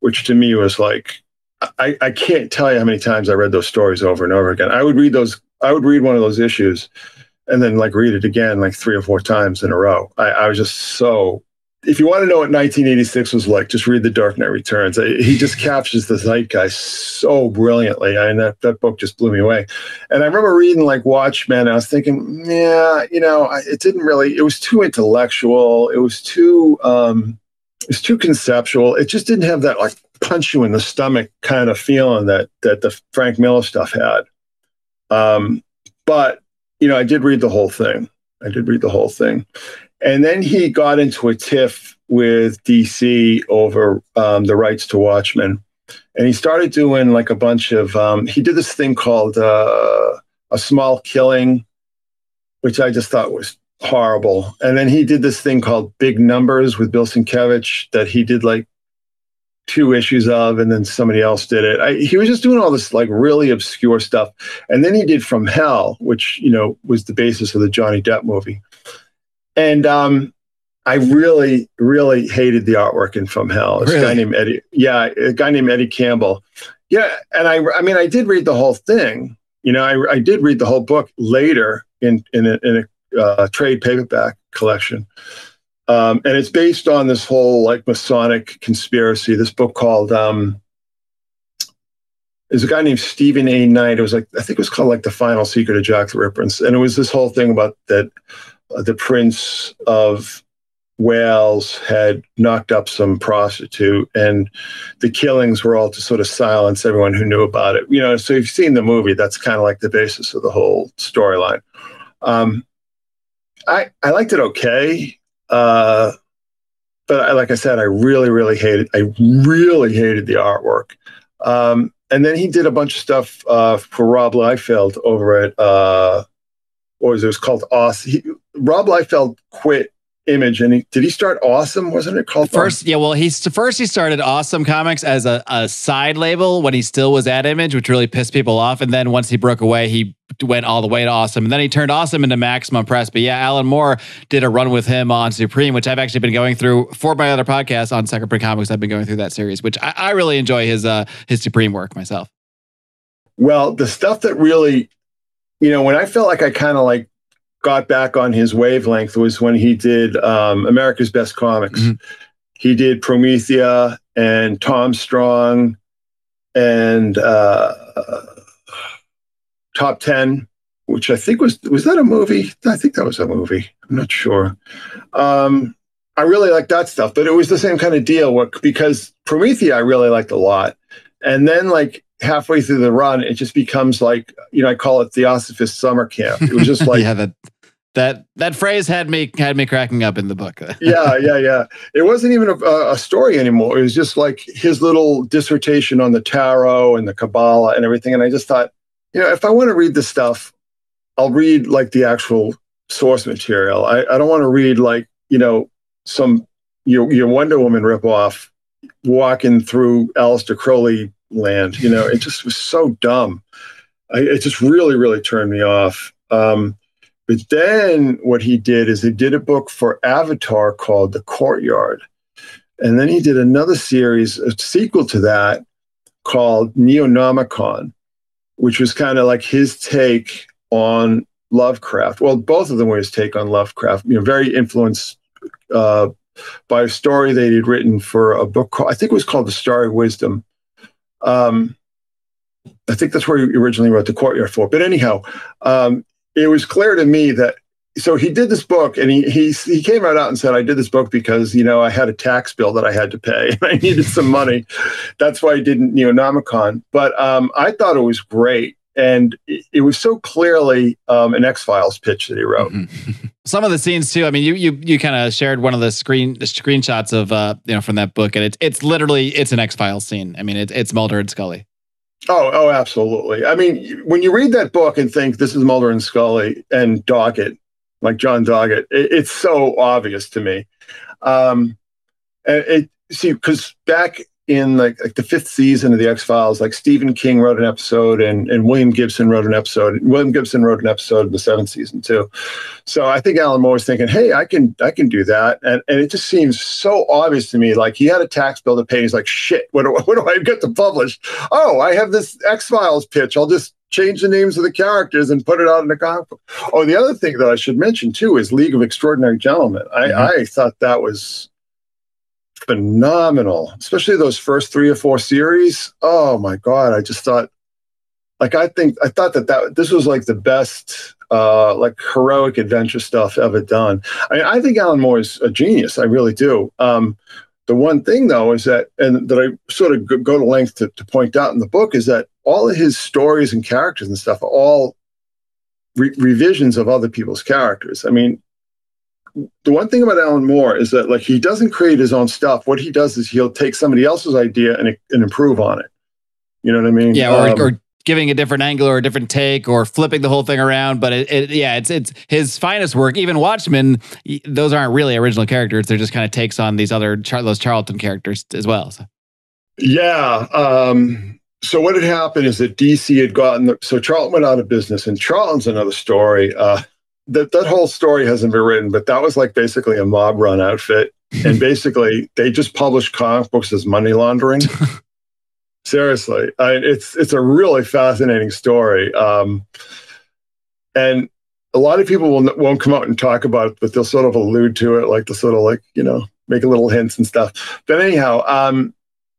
which to me was like, I, I can't tell you how many times I read those stories over and over again. I would read those, I would read one of those issues and then like read it again like three or four times in a row. I, I was just so if you want to know what 1986 was like, just read The Dark Knight Returns. He just captures the zeitgeist so brilliantly. I mean, that, that book just blew me away. And I remember reading like Watchmen, and I was thinking, yeah, you know, it didn't really, it was too intellectual. It was too, um, it was too conceptual. It just didn't have that like punch you in the stomach kind of feeling that, that the Frank Miller stuff had. Um, but, you know, I did read the whole thing. I did read the whole thing. And then he got into a tiff with DC over um, the rights to Watchmen, and he started doing like a bunch of. Um, he did this thing called uh, a small killing, which I just thought was horrible. And then he did this thing called Big Numbers with Bill Sienkiewicz that he did like two issues of, and then somebody else did it. I, he was just doing all this like really obscure stuff. And then he did From Hell, which, you know, was the basis of the Johnny Depp movie. And um, I really, really hated the artwork in From Hell. This Really? guy named Eddie. Yeah, a guy named Eddie Campbell. Yeah, and I, I mean, I did read the whole thing. You know, I, I did read the whole book later in in a, in a uh, trade paperback collection, um, and it's based on this whole like Masonic conspiracy. This book called um, there's a guy named Stephen A. Knight. It was like I think it was called like the Final Secret of Jack the Ripper, and, it was this whole thing about that the Prince of Wales had knocked up some prostitute, and the killings were all to sort of silence everyone who knew about it. You know, so you've seen the movie. That's kind of like the basis of the whole storyline. Um, I I liked it okay, uh, but I, like I said, I really really hated. I really hated the artwork. Um, and then he did a bunch of stuff uh, for Rob Liefeld over at uh, what was it? it was called. He, Rob Liefeld quit Image, and he, did he start Awesome? Wasn't it called First, yeah, well, he's first he started Awesome Comics as a, a side label when he still was at Image, which really pissed people off. And then once he broke away, he went all the way to Awesome, and then he turned Awesome into Maximum Press. But yeah, Alan Moore did a run with him on Supreme, which I've actually been going through for my other podcast on Second Print Comics. I've been going through that series, which I, I really enjoy his uh his Supreme work myself. Well, the stuff that really, you know, when I felt like I kind of like got back on his wavelength was when he did um, America's Best Comics. Mhm. He did Promethea and Tom Strong and uh, Top Ten, which I think was was that a movie? I think that was a movie. I'm not sure. Um, I really like that stuff, but it was the same kind of deal. What because Promethea I really liked a lot, and then like halfway through the run, it just becomes like you know I call it Theosophist summer camp. It was just like yeah, that that that phrase had me had me cracking up in the book. yeah, yeah, yeah. It wasn't even a, a story anymore. It was just like his little dissertation on the tarot and the Kabbalah and everything. And I just thought, you know, if I want to read this stuff, I'll read like the actual source material. I, I don't want to read like, you know, some your your Wonder Woman ripoff walking through Aleister Crowley land. You know, it just was so dumb. I, it just really, really turned me off. Um, but then what he did is he did a book for Avatar called The Courtyard. And then he did another series, a sequel to that called Neonomicon, which was kind of like his take on Lovecraft. Well, both of them were his take on Lovecraft, you know, very influenced uh, by a story that he'd written for a book called, I think it was called The Starry Wisdom. Um, I think that's where he originally wrote The Courtyard for. But anyhow, um, it was clear to me that so he did this book and he he he came right out and said I did this book because you know I had a tax bill that I had to pay and I needed some money. That's why I didn't, you know, Neonomicon. But um, I thought it was great and it, it was so clearly um, an X Files pitch that he wrote. Mhm. Some of the scenes too. I mean, you you you kind of shared one of the screen the screenshots of uh you know from that book, and it's it's literally it's an X Files scene. I mean, it's it's Mulder and Scully. Oh, oh, absolutely. I mean, when you read that book and think this is Mulder and Scully and Doggett, like John Doggett, it, it's so obvious to me. Um, and it see because back in like, like the fifth season of the X Files, like Stephen King wrote an episode and and William Gibson wrote an episode. William Gibson wrote an episode in the seventh season too. So I think Alan Moore was thinking, hey, I can I can do that, and and it just seems so obvious to me. Like he had a tax bill to pay. He's like, shit, what do, what do I get to publish? Oh, I have this X Files pitch. I'll just change the names of the characters and put it out in the comic book. Oh, the other thing that I should mention too is League of Extraordinary Gentlemen. I, Mhm. I thought that was phenomenal, especially those first three or four series. Oh my god, I just thought, like, I think I thought that that this was like the best. Uh, like heroic adventure stuff ever done. I mean, I think Alan Moore is a genius. I really do. Um, the one thing though is that, and that I sort of go- to length to, to point out in the book is that all of his stories and characters and stuff are all re- revisions of other people's characters. I mean, the one thing about Alan Moore is that like he doesn't create his own stuff. What he does is he'll take somebody else's idea and, and improve on it. You know what I mean? Yeah, or, um, or giving a different angle or a different take or flipping the whole thing around. But it, it, yeah, it's it's his finest work. Even Watchmen, those aren't really original characters. They're just kind of takes on these other those Charlton characters as well. So. Yeah. Um, so what had happened is that DC had gotten the, so Charlton went out of business, and Charlton's another story. Uh, that that whole story hasn't been written, but that was like basically a mob run outfit, and basically they just published comic books as money laundering. Seriously, I, it's it's a really fascinating story, um, and a lot of people will, won't come out and talk about it, but they'll sort of allude to it, like they'll sort of like you know make a little hints and stuff. But anyhow, um,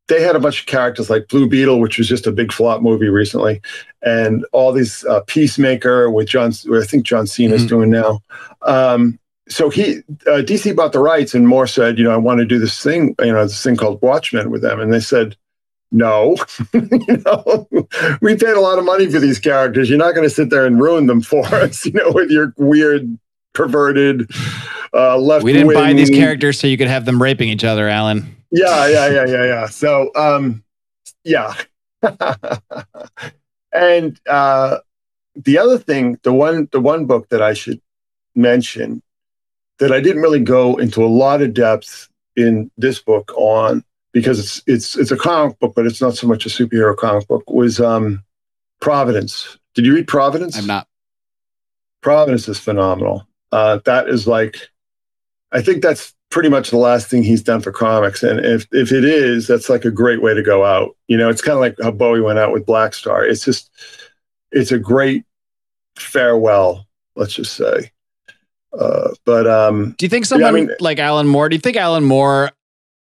they had a bunch of characters like Blue Beetle, which was just a big flop movie recently, and all these uh, Peacemaker with John, I think John Cena's mm-hmm. doing now. Um, so he uh, DC bought the rights, and Moore said, you know, I want to do this thing, you know, this thing called Watchmen with them, and they said. No, you know, we paid a lot of money for these characters. You're not going to sit there and ruin them for us, you know, with your weird, perverted, uh, left. We didn't buy these characters so you could have them raping each other, Alan yeah, yeah, yeah, yeah, yeah. So, um, yeah. and uh, the other thing, the one, the one book that I should mention that I didn't really go into a lot of depth in this book on because it's it's it's a comic book, but it's not so much a superhero comic book. Was um, Providence? Did you read Providence? I'm not. Providence is phenomenal. Uh, that is like, I think that's pretty much the last thing he's done for comics. And if if it is, that's like a great way to go out. You know, it's kind of like how Bowie went out with Black Star. It's just it's a great farewell, let's just say. Uh, but um, do you think someone yeah, I mean, like Alan Moore? Do you think Alan Moore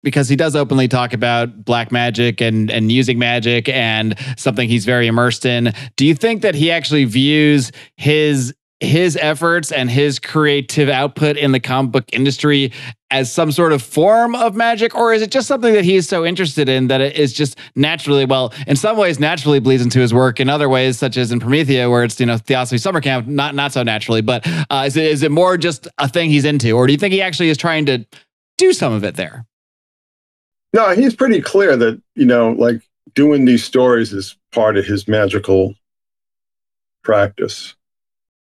because he does openly talk about black magic and and using magic and something he's very immersed in. Do you think that he actually views his his efforts and his creative output in the comic book industry as some sort of form of magic or is it just something that he's so interested in that it is just naturally well in some ways naturally bleeds into his work in other ways such as in promethea where it's you know theosophy summer camp not not so naturally but uh, is, it, is it more just a thing he's into or do you think he actually is trying to do some of it there? No he's pretty clear that you know like doing these stories is part of his magical practice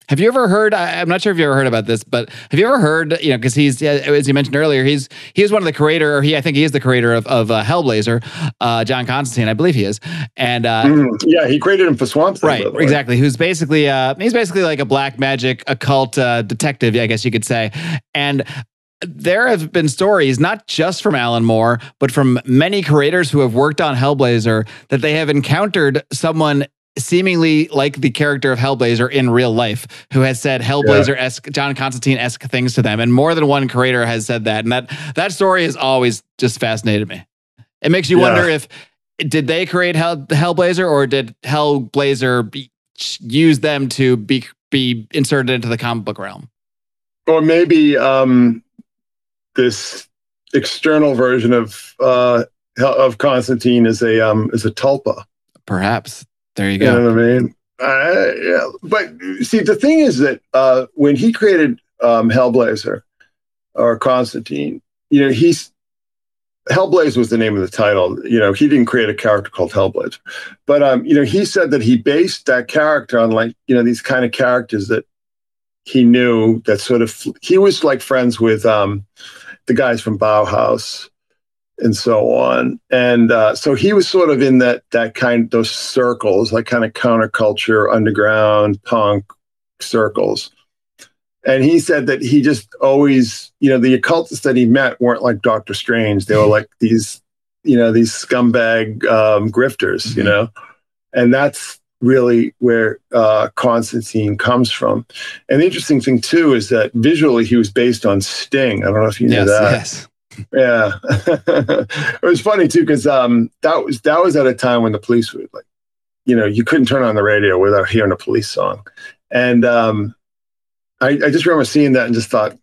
have you ever heard? I'm not sure if you ever heard about this, but have you ever heard? You know, because he's as you mentioned earlier, he's he's one of the creator, or he I think he is the creator of of uh, Hellblazer, uh, John Constantine, I believe he is, and uh, mm, yeah, he created him for Swamp Thing, right? Exactly. Who's basically uh, he's basically like a black magic occult uh, detective, I guess you could say, and there have been stories, not just from Alan Moore, but from many creators who have worked on Hellblazer, that they have encountered someone seemingly like the character of Hellblazer in real life, who has said Hellblazer esque, John Constantine esque things to them, and more than one creator has said that, and that that story has always just fascinated me. It makes you yeah. wonder if did they create Hell, Hellblazer, or did Hellblazer be, use them to be be inserted into the comic book realm, or maybe um, this external version of uh, of Constantine is a um, is a tulpa. Perhaps there you go. You know what I mean? Uh, yeah. But see, the thing is that uh, when he created um, Hellblazer or Constantine, you know, he's Hellblazer was the name of the title. You know, he didn't create a character called Hellblazer, but um, you know, he said that he based that character on like you know these kind of characters that he knew that sort of he was like friends with um, the guys from Bauhaus and so on. And uh, so he was sort of in that that kind those circles, like kind of counterculture, underground punk circles. And he said that he just always, you know, the occultists that he met weren't like Doctor Strange. They were like these, you know, these scumbag um, grifters, mm-hmm. you know, and that's really where uh, Constantine comes from. And the interesting thing too is that visually he was based on Sting. I don't know if you knew yes, that. Yes. Yeah, it was funny too because um, that was that was at a time when the police would like, you know, you couldn't turn on the radio without hearing a police song, and um, I, I just remember seeing that and just thought,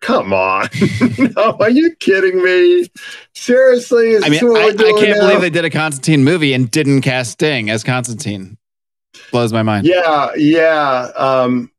come on, no, are you kidding me? Seriously? I mean, I, I, can't now? believe they did a Constantine movie and didn't cast Sting as Constantine. Blows my mind. Yeah, yeah. Um,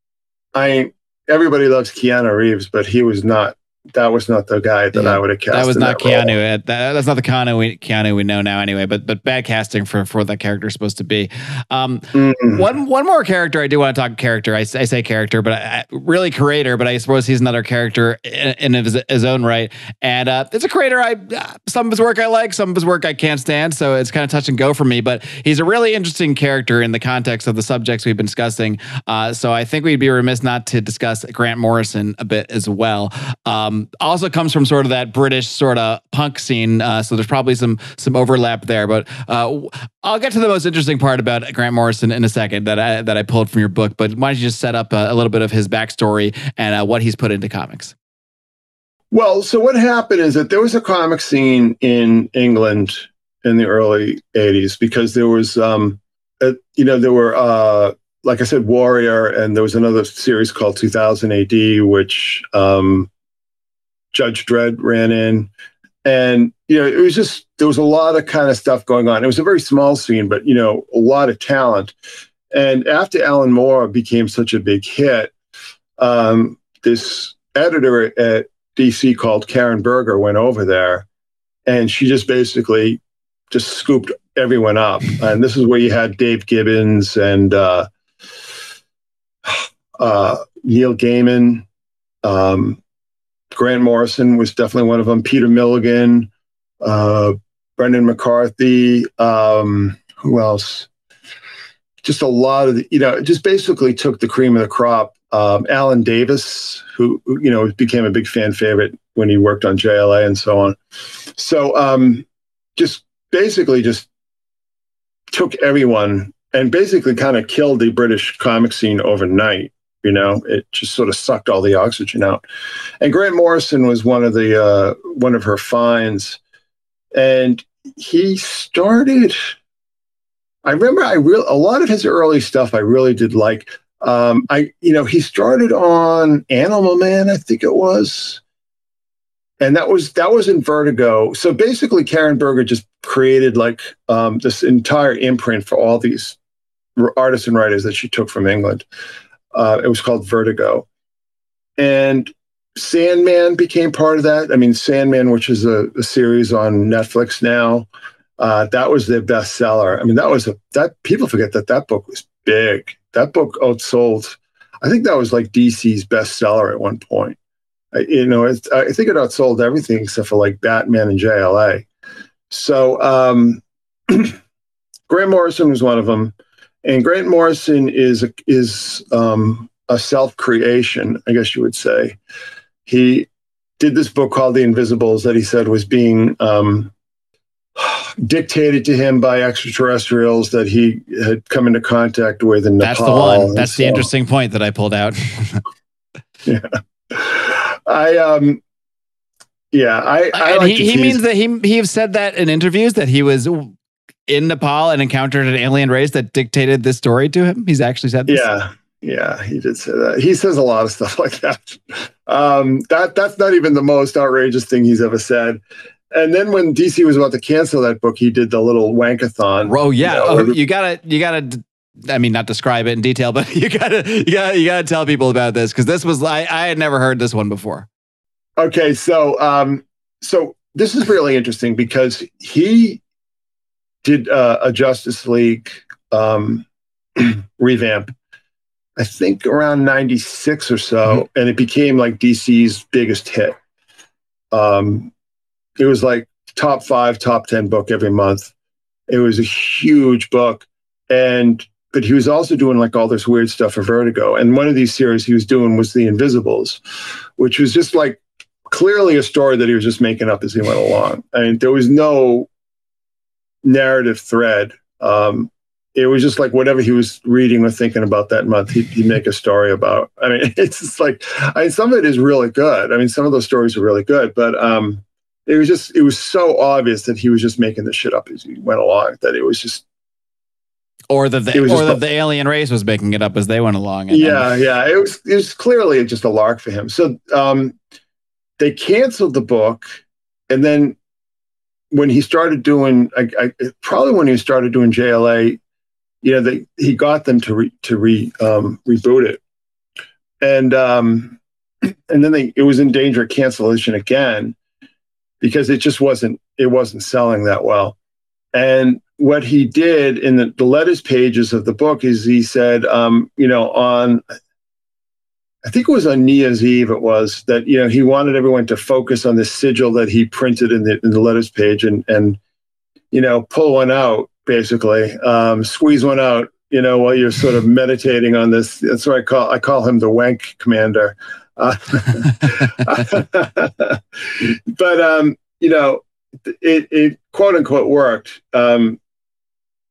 I everybody loves Keanu Reeves, but he was not that was not the guy that yeah, I would have cast. That was not that Keanu. Uh, that, that's not the Keanu we, Keanu we know now, anyway. But but bad casting for for what that character is supposed to be. Um, mm. One one more character I do want to talk character. I, I say character, but I, really creator. But I suppose he's another character in, in his, his, own right. And uh, it's a creator. I uh, some of his work I like, some of his work I can't stand. So it's kind of touch and go for me. But he's a really interesting character in the context of the subjects we've been discussing. Uh, so I think we'd be remiss not to discuss Grant Morrison a bit as well. Um, um, also comes from sort of that British sort of punk scene, uh, so there's probably some some overlap there. But uh, I'll get to the most interesting part about Grant Morrison in a second that I that I pulled from your book. But why don't you just set up a, a little bit of his backstory and uh, what he's put into comics? Well, so what happened is that there was a comic scene in England in the early '80s because there was, um, a, you know, there were uh, like I said, Warrior, and there was another series called 2000 AD, which um, Judge Dredd ran in. And, you know, it was just, there was a lot of kind of stuff going on. It was a very small scene, but, you know, a lot of talent. And after Alan Moore became such a big hit, um, this editor at DC called Karen Berger went over there and she just basically just scooped everyone up. And this is where you had Dave Gibbons and uh, uh, Neil Gaiman, um, Grant Morrison was definitely one of them. Peter Milligan, uh, Brendan McCarthy. Um, who else? Just a lot of the, you know, just basically took the cream of the crop. Um, Alan Davis, who you know became a big fan favorite when he worked on JLA and so on. So um, just basically just took everyone and basically kind of killed the British comic scene overnight. You know, it just sort of sucked all the oxygen out. And Grant Morrison was one of the uh, one of her finds, and he started. I remember I real a lot of his early stuff I really did like. Um, I you know he started on Animal Man, I think it was, and that was that was in Vertigo. So basically, Karen Berger just created like um, this entire imprint for all these artists and writers that she took from England. Uh, it was called Vertigo. And Sandman became part of that. I mean, Sandman, which is a, a series on Netflix now, uh, that was their bestseller. I mean, that was a that people forget that that book was big. That book outsold. I think that was like DC's bestseller at one point. I, you know, I think it outsold everything except for like Batman and JLA. So um, Grant Morrison was one of them. And Grant Morrison is a, is um, a self creation, I guess you would say. He did this book called The Invisibles that he said was being um, dictated to him by extraterrestrials that he had come into contact with in Nepal. That's the one. That's so. the interesting point that I pulled out. yeah, I um, yeah, I. I like he, he means that he he have said that in interviews that he was in Nepal and encountered an alien race that dictated this story to him? He's actually said this. Yeah, yeah, he did say that. He says a lot of stuff like that. Um, that that's not even the most outrageous thing he's ever said. And then when DC was about to cancel that book, he did the little wankathon. Oh yeah, you, know, oh, you gotta you gotta. I mean, not describe it in detail, but you gotta you gotta you gotta tell people about this because this was I I had never heard this one before. Okay, so um, so this is really interesting because he did uh, a Justice League um, revamp, I think around 96 or so, mm-hmm. and it became like DC's biggest hit. Um, it was like top five, top 10 book every month. It was a huge book. And, but he was also doing like all this weird stuff for Vertigo. And one of these series he was doing was The Invisibles, which was just like clearly a story that he was just making up as he went along. I mean, there was no narrative thread. Um, it was just like whatever he was reading or thinking about that month, he'd, he'd make a story about. I mean, it's just like, I mean, some of it is really good. I mean, some of those stories are really good, but um, it was just, it was so obvious that he was just making the shit up as he went along that it was just. Or that the, or that the alien race was making it up as they went along. Yeah, and, yeah. It was, it was clearly just a lark for him. So um, they canceled the book and then when he started doing, I, I, probably when he started doing JLA, you know, they, he got them to re, to re um, reboot it, and um, and then they it was in danger of cancellation again because it just wasn't it wasn't selling that well. And what he did in the, the letters pages of the book is he said, um, you know, on I think it was on New Year's Eve. It was that you know he wanted everyone to focus on the sigil that he printed in the in the letters page and and you know pull one out basically, um, squeeze one out. You know, while you're sort of meditating on this. That's what I call I call him the wank commander. Uh, but um, you know, it, it quote unquote worked. Um,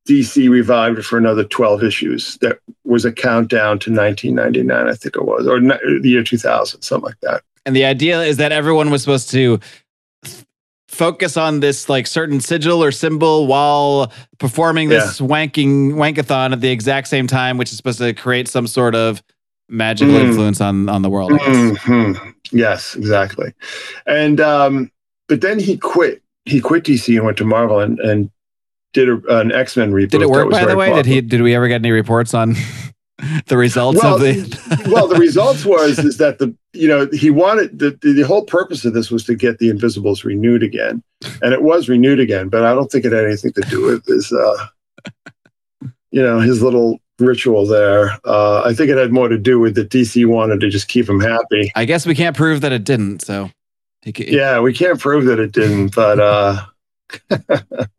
DC revived it for another 12 issues. That was a countdown to 1999, I think it was, or the year 2000, something like that. And the idea is that everyone was supposed to focus on this like certain sigil or symbol while performing this yeah. wanking wankathon at the exact same time, which is supposed to create some sort of magical mm. influence on on the world. Mm-hmm. Yes, exactly. And um, but then he quit. He quit DC and went to Marvel and and did a, an X Men reboot. Did it work? By the way, popular. did he? Did we ever get any reports on the results well, of the? well, the results was is that the you know he wanted the the whole purpose of this was to get the Invisibles renewed again, and it was renewed again. But I don't think it had anything to do with his, uh, you know, his little ritual there. Uh, I think it had more to do with that DC wanted to just keep him happy. I guess we can't prove that it didn't. So, yeah, we can't prove that it didn't, but uh,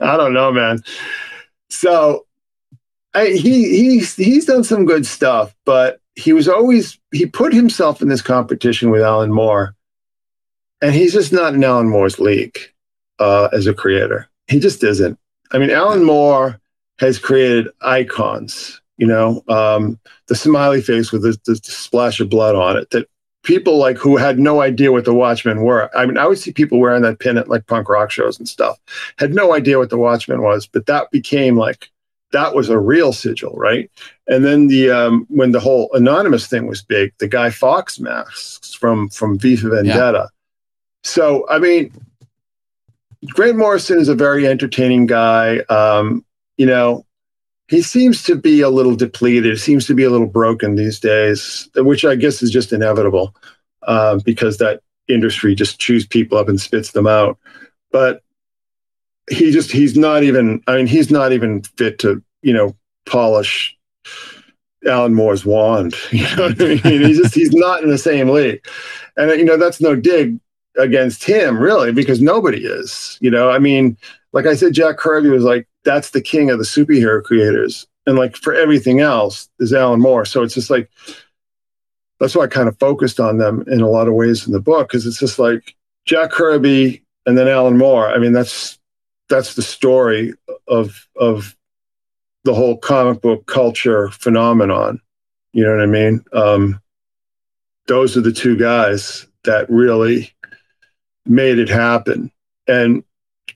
I don't know, man. So, I, he he's he's done some good stuff, but he was always he put himself in this competition with Alan Moore, and he's just not in Alan Moore's league uh, as a creator. He just isn't. I mean, Alan Moore has created icons you know, um, the smiley face with the, the, splash of blood on it that people like who had no idea what the Watchmen were. I mean, I would see people wearing that pin at like punk rock shows and stuff, had no idea what the Watchmen was, but that became like that was a real sigil, right? And then the um, when the whole anonymous thing was big, the Guy Fawkes masks from from V for Vendetta. Yeah. So I mean, Grant Morrison is a very entertaining guy. Um, you know, he seems to be a little depleted, seems to be a little broken these days, which I guess is just inevitable uh, because that industry just chews people up and spits them out. But he just, he's not even, I mean, he's not even fit to, you know, polish Alan Moore's wand. You know what I mean? he's just, he's not in the same league. And, you know, that's no dig against him really, because nobody is, you know, I mean, like I said, Jack Kirby was like, that's the king of the superhero creators. And like for everything else is Alan Moore. So it's just like that's why I kind of focused on them in a lot of ways in the book because it's just like Jack Kirby and then Alan Moore. I mean, that's that's the story of of the whole comic book culture phenomenon. You know what I mean? Um, those are the two guys that really made it happen. And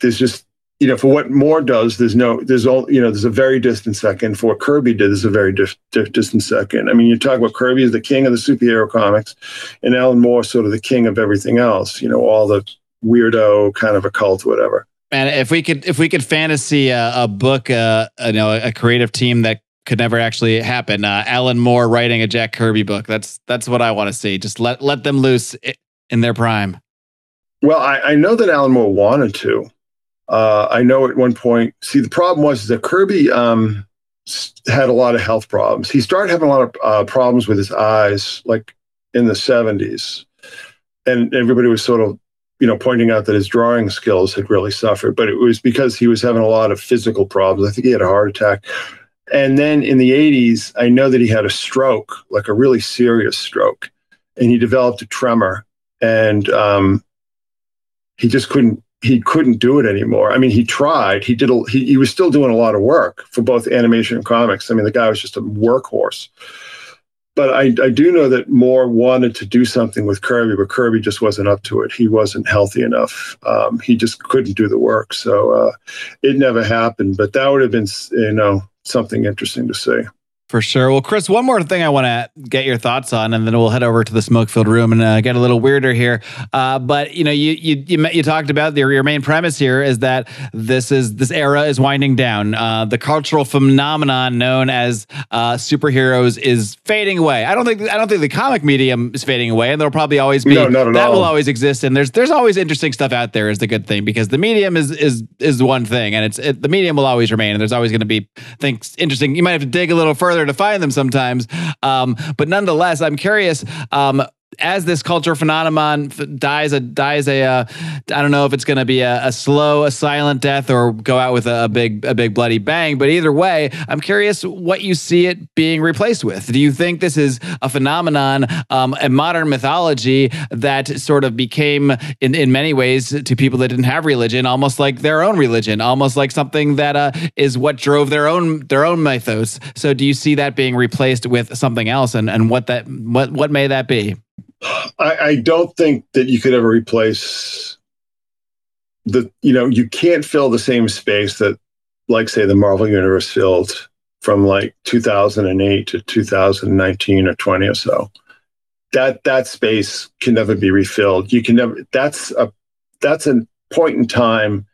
there's just you know, for what Moore does, there's no, there's all, you know, there's a very distant second. For what Kirby did, there's a very dif- dif- distant second. I mean, you talk about Kirby as the king of the superhero comics, and Alan Moore sort of the king of everything else. You know, all the weirdo kind of occult, whatever. And if we could, if we could fantasy a, a book, uh, you know, a creative team that could never actually happen, uh, Alan Moore writing a Jack Kirby book. That's that's what I want to see. Just let let them loose in their prime. Well, I, I know that Alan Moore wanted to. Uh, I know at one point, see, the problem was that Kirby um, had a lot of health problems. He started having a lot of uh, problems with his eyes, like in the 70s. And everybody was sort of, you know, pointing out that his drawing skills had really suffered, but it was because he was having a lot of physical problems. I think he had a heart attack. And then in the 80s, I know that he had a stroke, like a really serious stroke, and he developed a tremor. And um, he just couldn't he couldn't do it anymore. I mean, he tried. He did. A, he he was still doing a lot of work for both animation and comics. I mean, the guy was just a workhorse. But I, I do know that Moore wanted to do something with Kirby, but Kirby just wasn't up to it. He wasn't healthy enough. Um, he just couldn't do the work, so uh, it never happened. But that would have been, you know, something interesting to see. For sure. Well, Chris, one more thing I want to get your thoughts on, and then we'll head over to the smoke-filled room and uh, get a little weirder here. Uh, but you know, you you you, you talked about your, your main premise here is that this is this era is winding down. Uh, the cultural phenomenon known as uh, superheroes is fading away. I don't think I don't think the comic medium is fading away, and there'll probably always be no, that all. will always exist. And there's there's always interesting stuff out there is the good thing because the medium is is is one thing, and it's it, the medium will always remain, and there's always going to be things interesting. You might have to dig a little further to find them sometimes. Um, but nonetheless, I'm curious. Um, as this culture phenomenon dies a dies a uh, I don't know if it's going to be a, a, slow a silent death or go out with a, a, big a big bloody bang but either way I'm curious what you see it being replaced with. Do you think this is a phenomenon um, a modern mythology that sort of became in in many ways to people that didn't have religion almost like their own religion almost like something that uh, is what drove their own their own mythos? So do you see that being replaced with something else and and what that what what may that be I, I, don't think that you could ever replace the, you know, you can't fill the same space that, like, say, the Marvel Universe filled from like 2008 to 2019 or 20 or so. That that space can never be refilled. You can never. That's a that's a point in time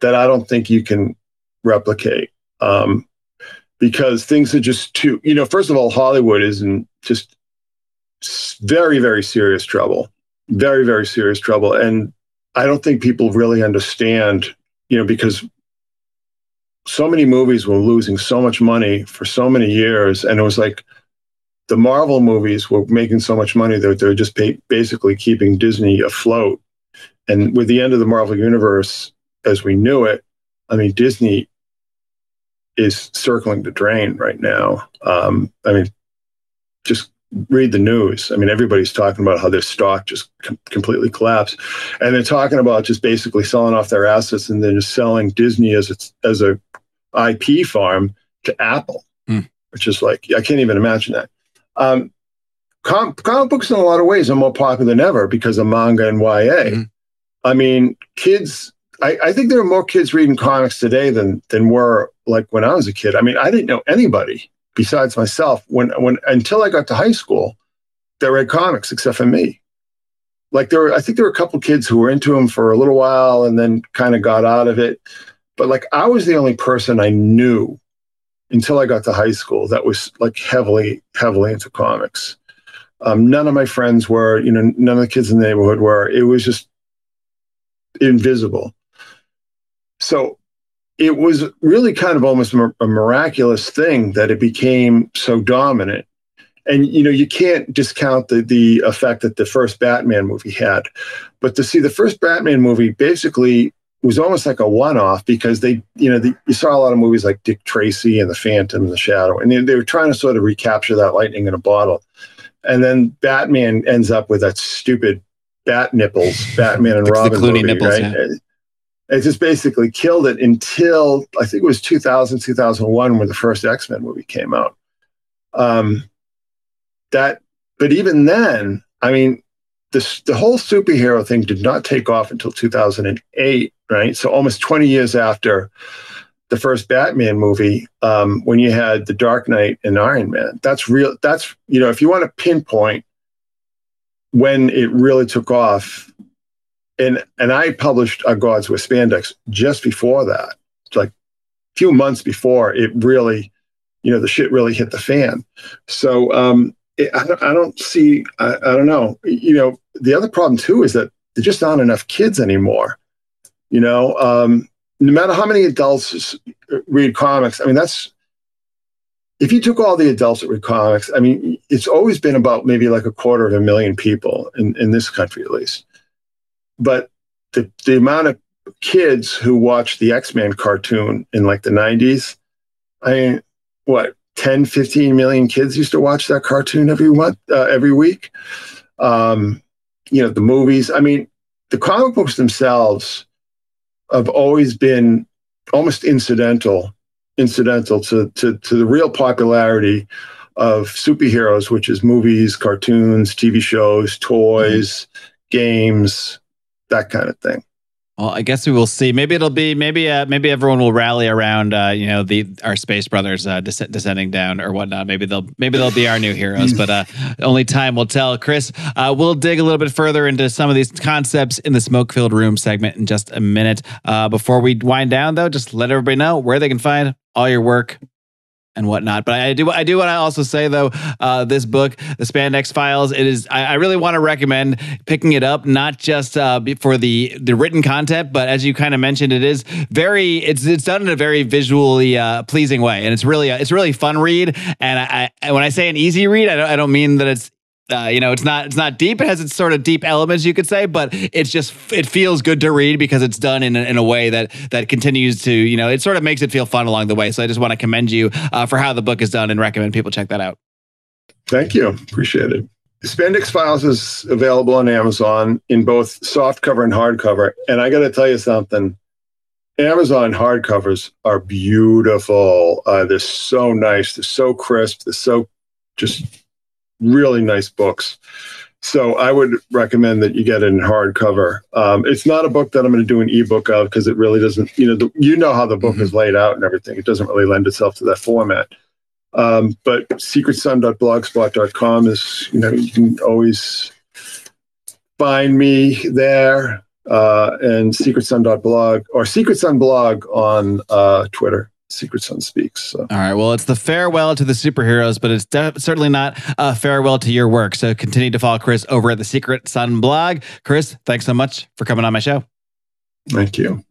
that I don't think you can replicate um, because things are just too. You know, first of all, Hollywood isn't just very, very serious trouble. Very, very serious trouble. And I don't think people really understand, you know, because so many movies were losing so much money for so many years. And it was like the Marvel movies were making so much money that they're just pay- basically keeping Disney afloat. And with the end of the Marvel universe as we knew it, I mean, Disney is circling the drain right now. Um, I mean, just read the news. I mean, everybody's talking about how their stock just com- completely collapsed, and they're talking about just basically selling off their assets and then just selling Disney as its as a IP farm to Apple, mm. which is like I can't even imagine that. Um, com- comic books, in a lot of ways, are more popular than ever because of manga and YA. Mm. I mean, kids. I, I think there are more kids reading comics today than than were like when I was a kid. I mean, I didn't know anybody besides myself when when until I got to high school that read comics except for me. Like there were, I think there were a couple kids who were into them for a little while and then kind of got out of it. But like I was the only person I knew until I got to high school that was like heavily, heavily into comics. Um, none of my friends were, you know, none of the kids in the neighborhood were. It was just invisible. So it was really kind of almost a miraculous thing that it became so dominant. And you know, you can't discount the the effect that the first Batman movie had. But to see the first Batman movie basically was almost like a one-off because they, you know, the, you saw a lot of movies like Dick Tracy and The Phantom and The Shadow, and they, they were trying to sort of recapture that lightning in a bottle. And then Batman ends up with that stupid bat nipples, Batman and Robin movie, nipples, right? Yeah it just basically killed it until I think it was 2000, 2001 when the first X Men movie came out. Um, that, but even then, I mean, the whole superhero thing did not take off until 2008, right? So almost 20 years after the first Batman movie, um, when you had The Dark Knight and Iron Man. That's real. That's, you know, if you want to pinpoint when it really took off, and and I published Our Gods Wear Spandex just before that, like a few months before it really, you know, the shit really hit the fan. So um, it, I, don't, I don't see, I, I don't know. You know, the other problem too is that there's just aren't enough kids anymore. You know, um, no matter how many adults read comics, I mean, that's if you took all the adults that read comics, I mean, it's always been about maybe like a quarter of a million people in, in this country, at least but the, the amount of kids who watched the X-Men cartoon in like the 90s, I mean, what, 10, 15 million kids used to watch that cartoon every month, uh, every week. Um, you know, the movies. I mean, the comic books themselves have always been almost incidental, incidental to, to, to the real popularity of superheroes, which is movies, cartoons, TV shows, toys, mm-hmm. games, that kind of thing. Well, I guess we will see. Maybe it'll be maybe uh, maybe everyone will rally around uh, you know the our space brothers uh, des- descending down or whatnot. Maybe they'll maybe they'll be our new heroes, but uh, only time will tell. Chris, uh, we'll dig a little bit further into some of these concepts in the smoke filled room segment in just a minute. Uh, before we wind down, though, just let everybody know where they can find all your work and whatnot. But I do I do want to also say though, uh, this book, the Spandex Files, it is I, I really want to recommend picking it up, not just uh, for the the written content, but as you kind of mentioned, it is very it's it's done in a very visually uh, pleasing way, and it's really it's really fun read. And I, I, when I say an easy read, I don't I don't mean that it's uh, you know, it's not it's not deep. It has its sort of deep elements, you could say, but it's just it feels good to read because it's done in a, in a way that that continues to you know it sort of makes it feel fun along the way. So I just want to commend you uh, for how the book is done and recommend people check that out. Thank you, appreciate it. Spandex Files is available on Amazon in both softcover and hardcover, and I got to tell you something. Amazon hardcovers are beautiful. Uh, they're so nice. They're so crisp. They're so just really nice books. So I would recommend that you get it in hardcover. Um, it's not a book that I'm going to do an ebook of because it really doesn't. You know, the, you know how the book mm-hmm. is laid out and everything. It doesn't really lend itself to that format. Um, but secretsun.blogspot.com is, you know, you can always find me there uh, and secretsun.blog or secretsunblog on uh, Twitter. Secret Sun speaks. So. All right. Well, it's the farewell to the superheroes, but it's de- certainly not a farewell to your work. So continue to follow Chris over at the Secret Sun blog. Chris, thanks so much for coming on my show. Thank you.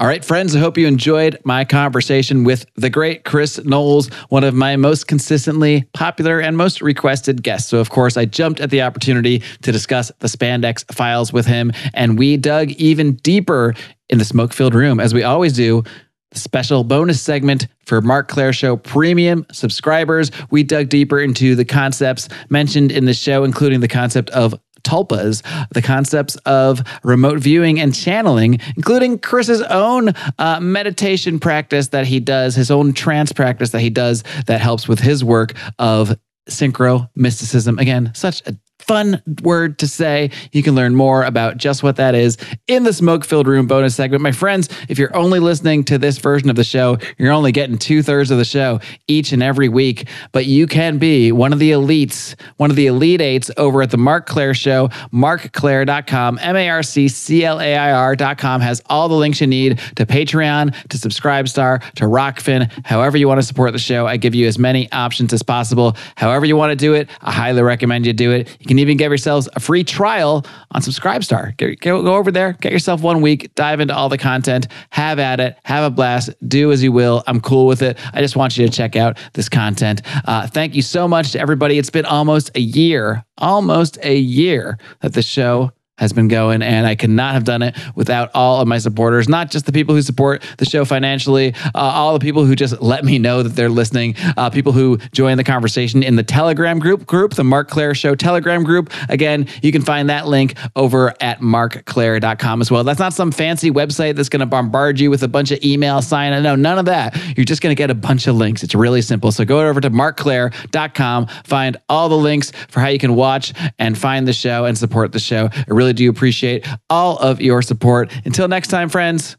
All right, friends, I hope you enjoyed my conversation with the great Chris Knowles, one of my most consistently popular and most requested guests. So, of course, I jumped at the opportunity to discuss the Spandex files with him, and we dug even deeper in the smoke filled room, as we always do. The special bonus segment for Marc Clair Show premium subscribers. We dug deeper into the concepts mentioned in the show, including the concept of tulpas, the concepts of remote viewing and channeling, including Chris's own uh, meditation practice that he does, his own trance practice that he does that helps with his work of synchromysticism. Again, such a fun word to say. You can learn more about just what that is in the smoke filled room bonus segment. My friends, if you're only listening to this version of the show, you're only getting two thirds of the show each and every week, but you can be one of the elites, one of the elite eights over at the Marc Clair Show. MarcClair.com, M A R C C L A I R.com has all the links you need to Patreon, to Subscribestar, to Rokfin, however you want to support the show. I give you as many options as possible. However you want to do it, I highly recommend you do it. You can even give yourselves a free trial on Subscribestar. Get, go, go over there, get yourself one week, dive into all the content, have at it, have a blast, do as you will. I'm cool with it. I just want you to check out this content. Uh, thank you so much to everybody. It's been almost a year, almost a year that the show has been going, and I could not have done it without all of my supporters, not just the people who support the show financially, uh, all the people who just let me know that they're listening, uh, people who join the conversation in the Telegram group, group, the Marc Clair Show Telegram group. Again, you can find that link over at marcclair.com as well. That's not some fancy website that's going to bombard you with a bunch of email sign. No, none of that. You're just going to get a bunch of links. It's really simple. So go over to marcclair.com, find all the links for how you can watch and find the show and support the show. It really really do appreciate all of your support. Until next time, friends,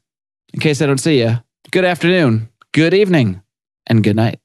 in case I don't see you, good afternoon, good evening, and good night.